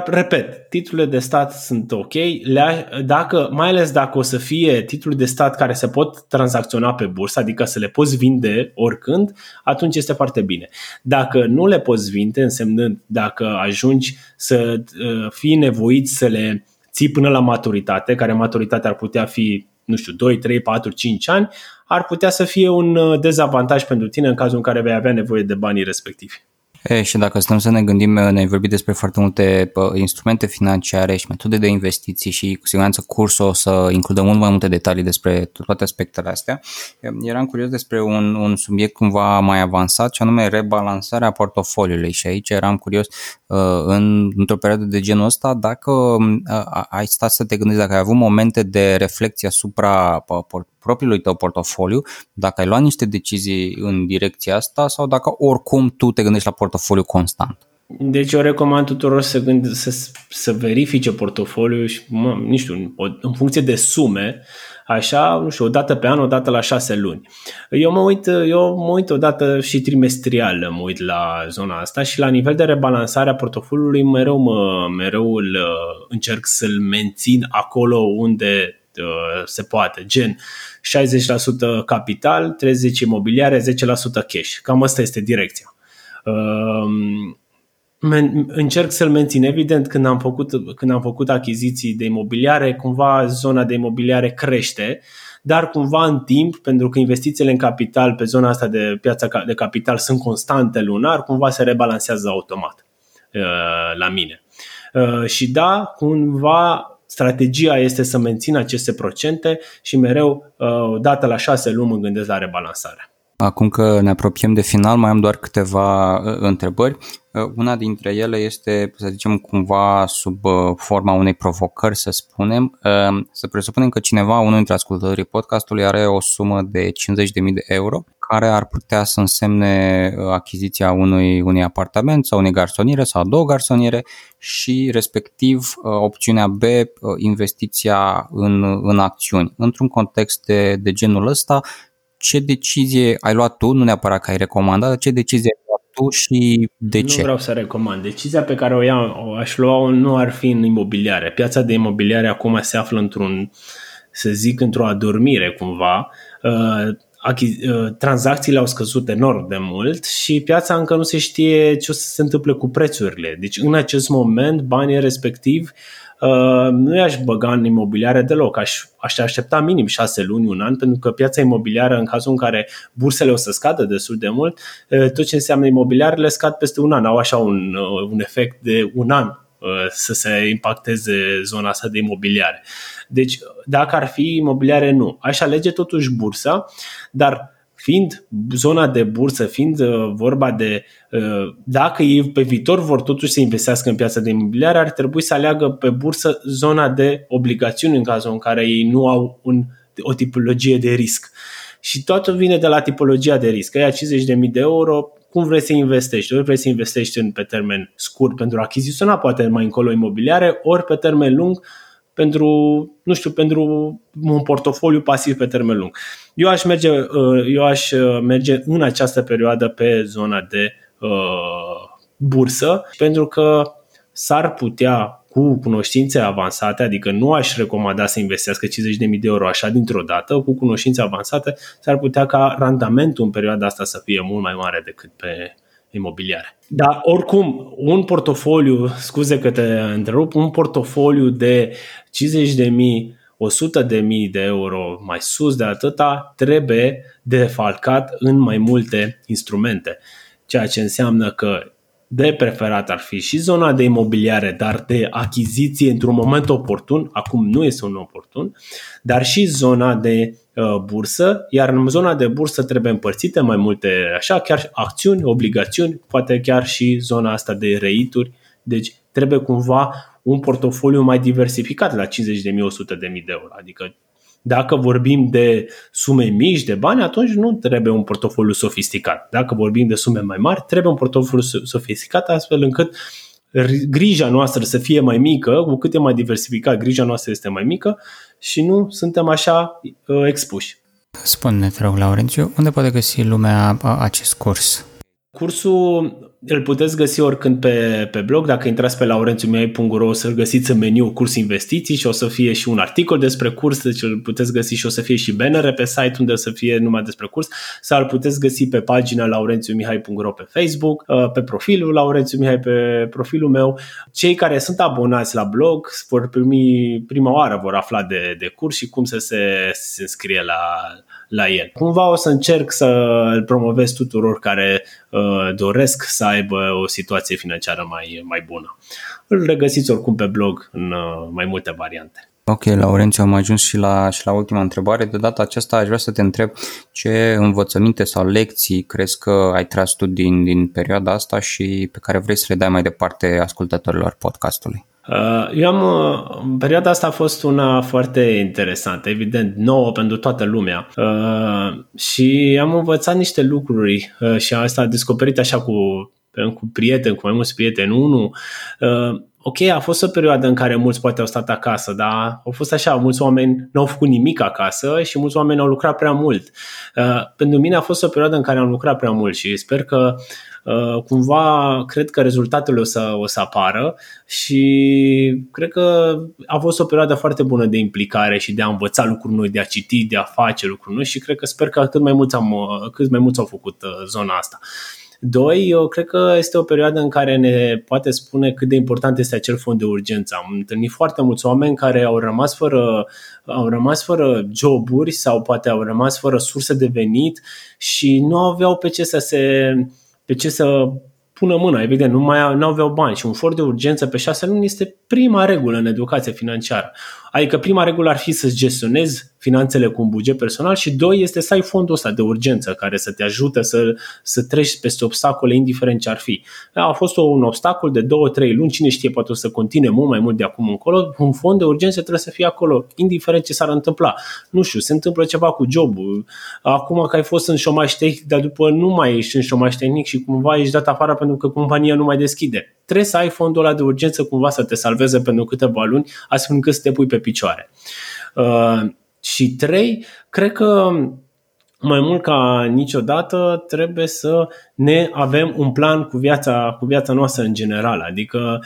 B: Repet, titlurile de stat sunt ok, le dacă, mai ales dacă o să fie titluri de stat care se pot tranzacționa pe bursă, adică să le poți vinde oricând, atunci este foarte bine. Dacă nu le poți vinde, însemnând dacă ajungi să uh, fii nevoit să le ții până la maturitate, care maturitatea ar putea fi, nu știu, 2, 3, 4, 5 ani, ar putea să fie un uh, dezavantaj pentru tine în cazul în care vei avea nevoie de banii respectivi.
A: E, și dacă stăm să ne gândim, ne-ai vorbit despre foarte multe instrumente financiare și metode de investiții și cu siguranță cursul o să includă mult mai multe detalii despre toate aspectele astea. Eram curios despre un, un subiect cumva mai avansat, și anume rebalansarea portofoliului și aici eram curios în, într-o perioadă de genul ăsta dacă ai stat să te gândești, dacă ai avut momente de reflexie asupra propriului tău portofoliu, dacă ai luat niște decizii în direcția asta sau dacă oricum tu te gândești la portofoliu constant.
B: Deci eu recomand tuturor să, gând, să, să verifice portofoliul și, mă, nu știu, în funcție de sume, așa, nu știu, o dată pe an, o dată la șase luni. Eu mă uit, eu mă uit o dată și trimestrial, mă uit la zona asta și la nivel de rebalansare a portofoliului mereu, mă, mereu îl, încerc să-l mențin acolo unde uh, se poate, gen 60% capital, 30% imobiliare, 10% cash. Cam asta este direcția. Um, încerc să-l mențin. Evident, când am, făcut, când am făcut achiziții de imobiliare, cumva zona de imobiliare crește, dar cumva în timp, pentru că investițiile în capital pe zona asta de piața de capital sunt constante lunar, cumva se rebalansează automat uh, la mine. Uh, și da, cumva strategia este să mențin aceste procente și mereu, uh, dată la șase luni, mă gândesc la rebalansare.
A: Acum că ne apropiem de final, mai am doar câteva uh, întrebări. Uh, una dintre ele este, să zicem, cumva sub forma unei provocări, să spunem. Să presupunem că cineva, unul dintre ascultătorii podcastului, are o sumă de 50.000 de euro care ar putea să însemne uh, achiziția unui, unui apartament sau unei garsoniere sau două garsoniere și respectiv uh, opțiunea B, uh, investiția în, în acțiuni. Într-un context de, de genul ăsta, ce decizie ai luat tu, nu neapărat că ai recomandat, ce decizie ai luat tu și de
B: nu
A: ce?
B: Nu vreau să recomand. Decizia pe care o iau, o aș lua nu ar fi în imobiliare. Piața de imobiliare acum se află într-un, să zic, într-o adormire cumva Uh, tranzacțiile au scăzut enorm de mult și piața încă nu se știe ce o să se întâmple cu prețurile. Deci în acest moment banii respectiv uh, nu i-aș băga în imobiliare deloc. Aș, aș aștepta minim șase luni, un an, pentru că piața imobiliară, în cazul în care bursele o să scadă destul de mult, uh, tot ce înseamnă imobiliarele scad peste un an. Au așa un, un efect de un an să se impacteze zona asta de imobiliare. Deci, dacă ar fi imobiliare, nu. Aș alege totuși bursa, dar fiind zona de bursă, fiind uh, vorba de uh, dacă ei pe viitor vor totuși să investească în piața de imobiliare, ar trebui să aleagă pe bursă zona de obligațiuni în cazul în care ei nu au un, o tipologie de risc. Și totul vine de la tipologia de risc. Ai 50.000 de euro, cum vrei să investești. Ori vrei să investești în, pe termen scurt pentru a achiziționa poate mai încolo imobiliare, ori pe termen lung pentru, nu știu, pentru un portofoliu pasiv pe termen lung. Eu aș merge, uh, eu aș uh, merge în această perioadă pe zona de uh, bursă, pentru că s-ar putea cu cunoștințe avansate, adică nu aș recomanda să investească 50.000 de euro așa dintr-o dată, cu cunoștințe avansate, s-ar putea ca randamentul în perioada asta să fie mult mai mare decât pe imobiliare. Dar oricum, un portofoliu, scuze că te întrerup, un portofoliu de 50 de mii 100 de mii de euro mai sus de atâta trebuie defalcat în mai multe instrumente. Ceea ce înseamnă că de preferat ar fi și zona de imobiliare, dar de achiziție într-un moment oportun, acum nu este un oportun, dar și zona de uh, bursă, iar în zona de bursă trebuie împărțite mai multe, așa, chiar acțiuni, obligațiuni, poate chiar și zona asta de reituri, deci trebuie cumva un portofoliu mai diversificat la 50.000-100.000 de euro, adică dacă vorbim de sume mici de bani, atunci nu trebuie un portofoliu sofisticat. Dacă vorbim de sume mai mari, trebuie un portofoliu sofisticat astfel încât grija noastră să fie mai mică, cu cât e mai diversificat, grija noastră este mai mică și nu suntem așa uh, expuși.
A: Spune-ne, te rog, Laurențiu, unde poate găsi lumea acest curs?
B: Cursul îl puteți găsi oricând pe, pe blog. Dacă intrați pe laurențiumiai.ro o să-l găsiți în meniu curs investiții și o să fie și un articol despre curs, deci îl puteți găsi și o să fie și bannere pe site unde o să fie numai despre curs sau îl puteți găsi pe pagina laurențiumihai.ro pe Facebook, uh, pe profilul Laurențiu Mihai pe profilul meu. Cei care sunt abonați la blog vor primi prima oară vor afla de, de curs și cum să se, se înscrie la, la el. Cumva o să încerc să îl promovez tuturor care uh, doresc să aibă o situație financiară mai, mai bună. Îl regăsiți oricum pe blog în uh, mai multe variante.
A: Ok, Laurențiu, am ajuns și la, și la ultima întrebare. De data aceasta aș vrea să te întreb ce învățăminte sau lecții crezi că ai tras tu din, din perioada asta și pe care vrei să le dai mai departe ascultătorilor podcastului?
B: Uh, eu am, uh, perioada asta a fost una foarte interesantă, evident, nouă pentru toată lumea uh, și am învățat niște lucruri și asta a descoperit așa cu, cu prieteni, cu mai mulți prieteni. Unul, ok, a fost o perioadă în care mulți poate au stat acasă, dar au fost așa, mulți oameni nu au făcut nimic acasă și mulți oameni au lucrat prea mult. Pentru mine a fost o perioadă în care am lucrat prea mult și sper că Uh, cumva cred că rezultatele o să, o să apară și cred că a fost o perioadă foarte bună de implicare și de a învăța lucruri noi, de a citi, de a face lucruri noi și cred că sper că cât mai mulți, am, cât mai mulți au făcut uh, zona asta. Doi, eu cred că este o perioadă în care ne poate spune cât de important este acel fond de urgență. Am întâlnit foarte mulți oameni care au rămas fără, au rămas fără joburi sau poate au rămas fără surse de venit și nu aveau pe ce să se pe ce să pună mâna, evident, nu mai nu aveau bani și un for de urgență pe șase luni este prima regulă în educație financiară. Adică prima regulă ar fi să-ți gestionezi finanțele cu un buget personal și doi este să ai fondul ăsta de urgență care să te ajute să, să treci peste obstacole indiferent ce ar fi. A fost un obstacol de două, trei luni, cine știe, poate o să continue mult mai mult de acum încolo. Un fond de urgență trebuie să fie acolo, indiferent ce s-ar întâmpla. Nu știu, se întâmplă ceva cu jobul. Acum că ai fost în șomaș tehnic, dar după nu mai ești în șomaș tehnic și cumva ești dat afară pentru că compania nu mai deschide. Trebuie să ai fondul ăla de urgență cumva să te salveze pentru câteva luni, astfel încât să te pui pe picioare. Uh, și trei, cred că mai mult ca niciodată trebuie să ne avem un plan cu viața, cu viața noastră în general. Adică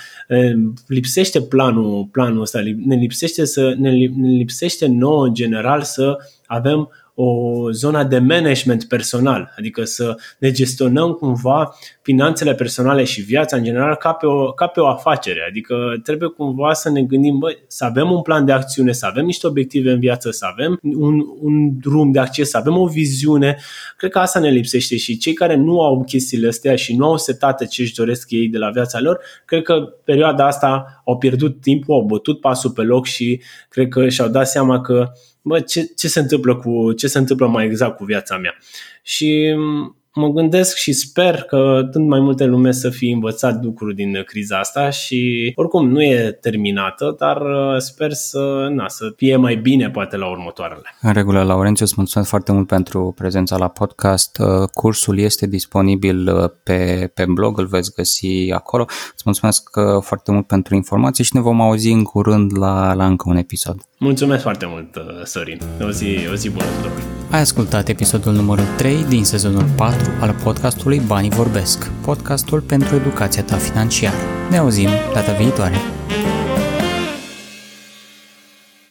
B: lipsește planul, planul ăsta, ne lipsește, să, ne, ne lipsește nouă în general să avem o zonă de management personal, adică să ne gestionăm cumva finanțele personale și viața în general ca pe o, ca pe o afacere. Adică trebuie cumva să ne gândim, bă, să avem un plan de acțiune, să avem niște obiective în viață, să avem un, un drum de acces, să avem o viziune. Cred că asta ne lipsește și cei care nu au chestiile astea și nu au setate ce își doresc ei de la viața lor, cred că perioada asta au pierdut timpul, au bătut pasul pe loc și cred că și-au dat seama că bă, ce, ce se întâmplă cu ce se întâmplă mai exact cu viața mea. Și mă gândesc și sper că tot mai multe lume să fie învățat lucruri din criza asta și oricum nu e terminată, dar uh, sper să, na, să fie mai bine poate la următoarele.
A: În regulă, Laurențiu, îți mulțumesc foarte mult pentru prezența la podcast. Uh, cursul este disponibil uh, pe, pe blog, îl veți găsi acolo. Îți mulțumesc foarte mult pentru informații și ne vom auzi în curând la, la încă un episod.
B: Mulțumesc foarte mult, Sorin. O zi, o zi bună tuturor.
A: Ai ascultat episodul numărul 3 din sezonul 4 al podcastului Banii Vorbesc, podcastul pentru educația ta financiară. Ne auzim data viitoare!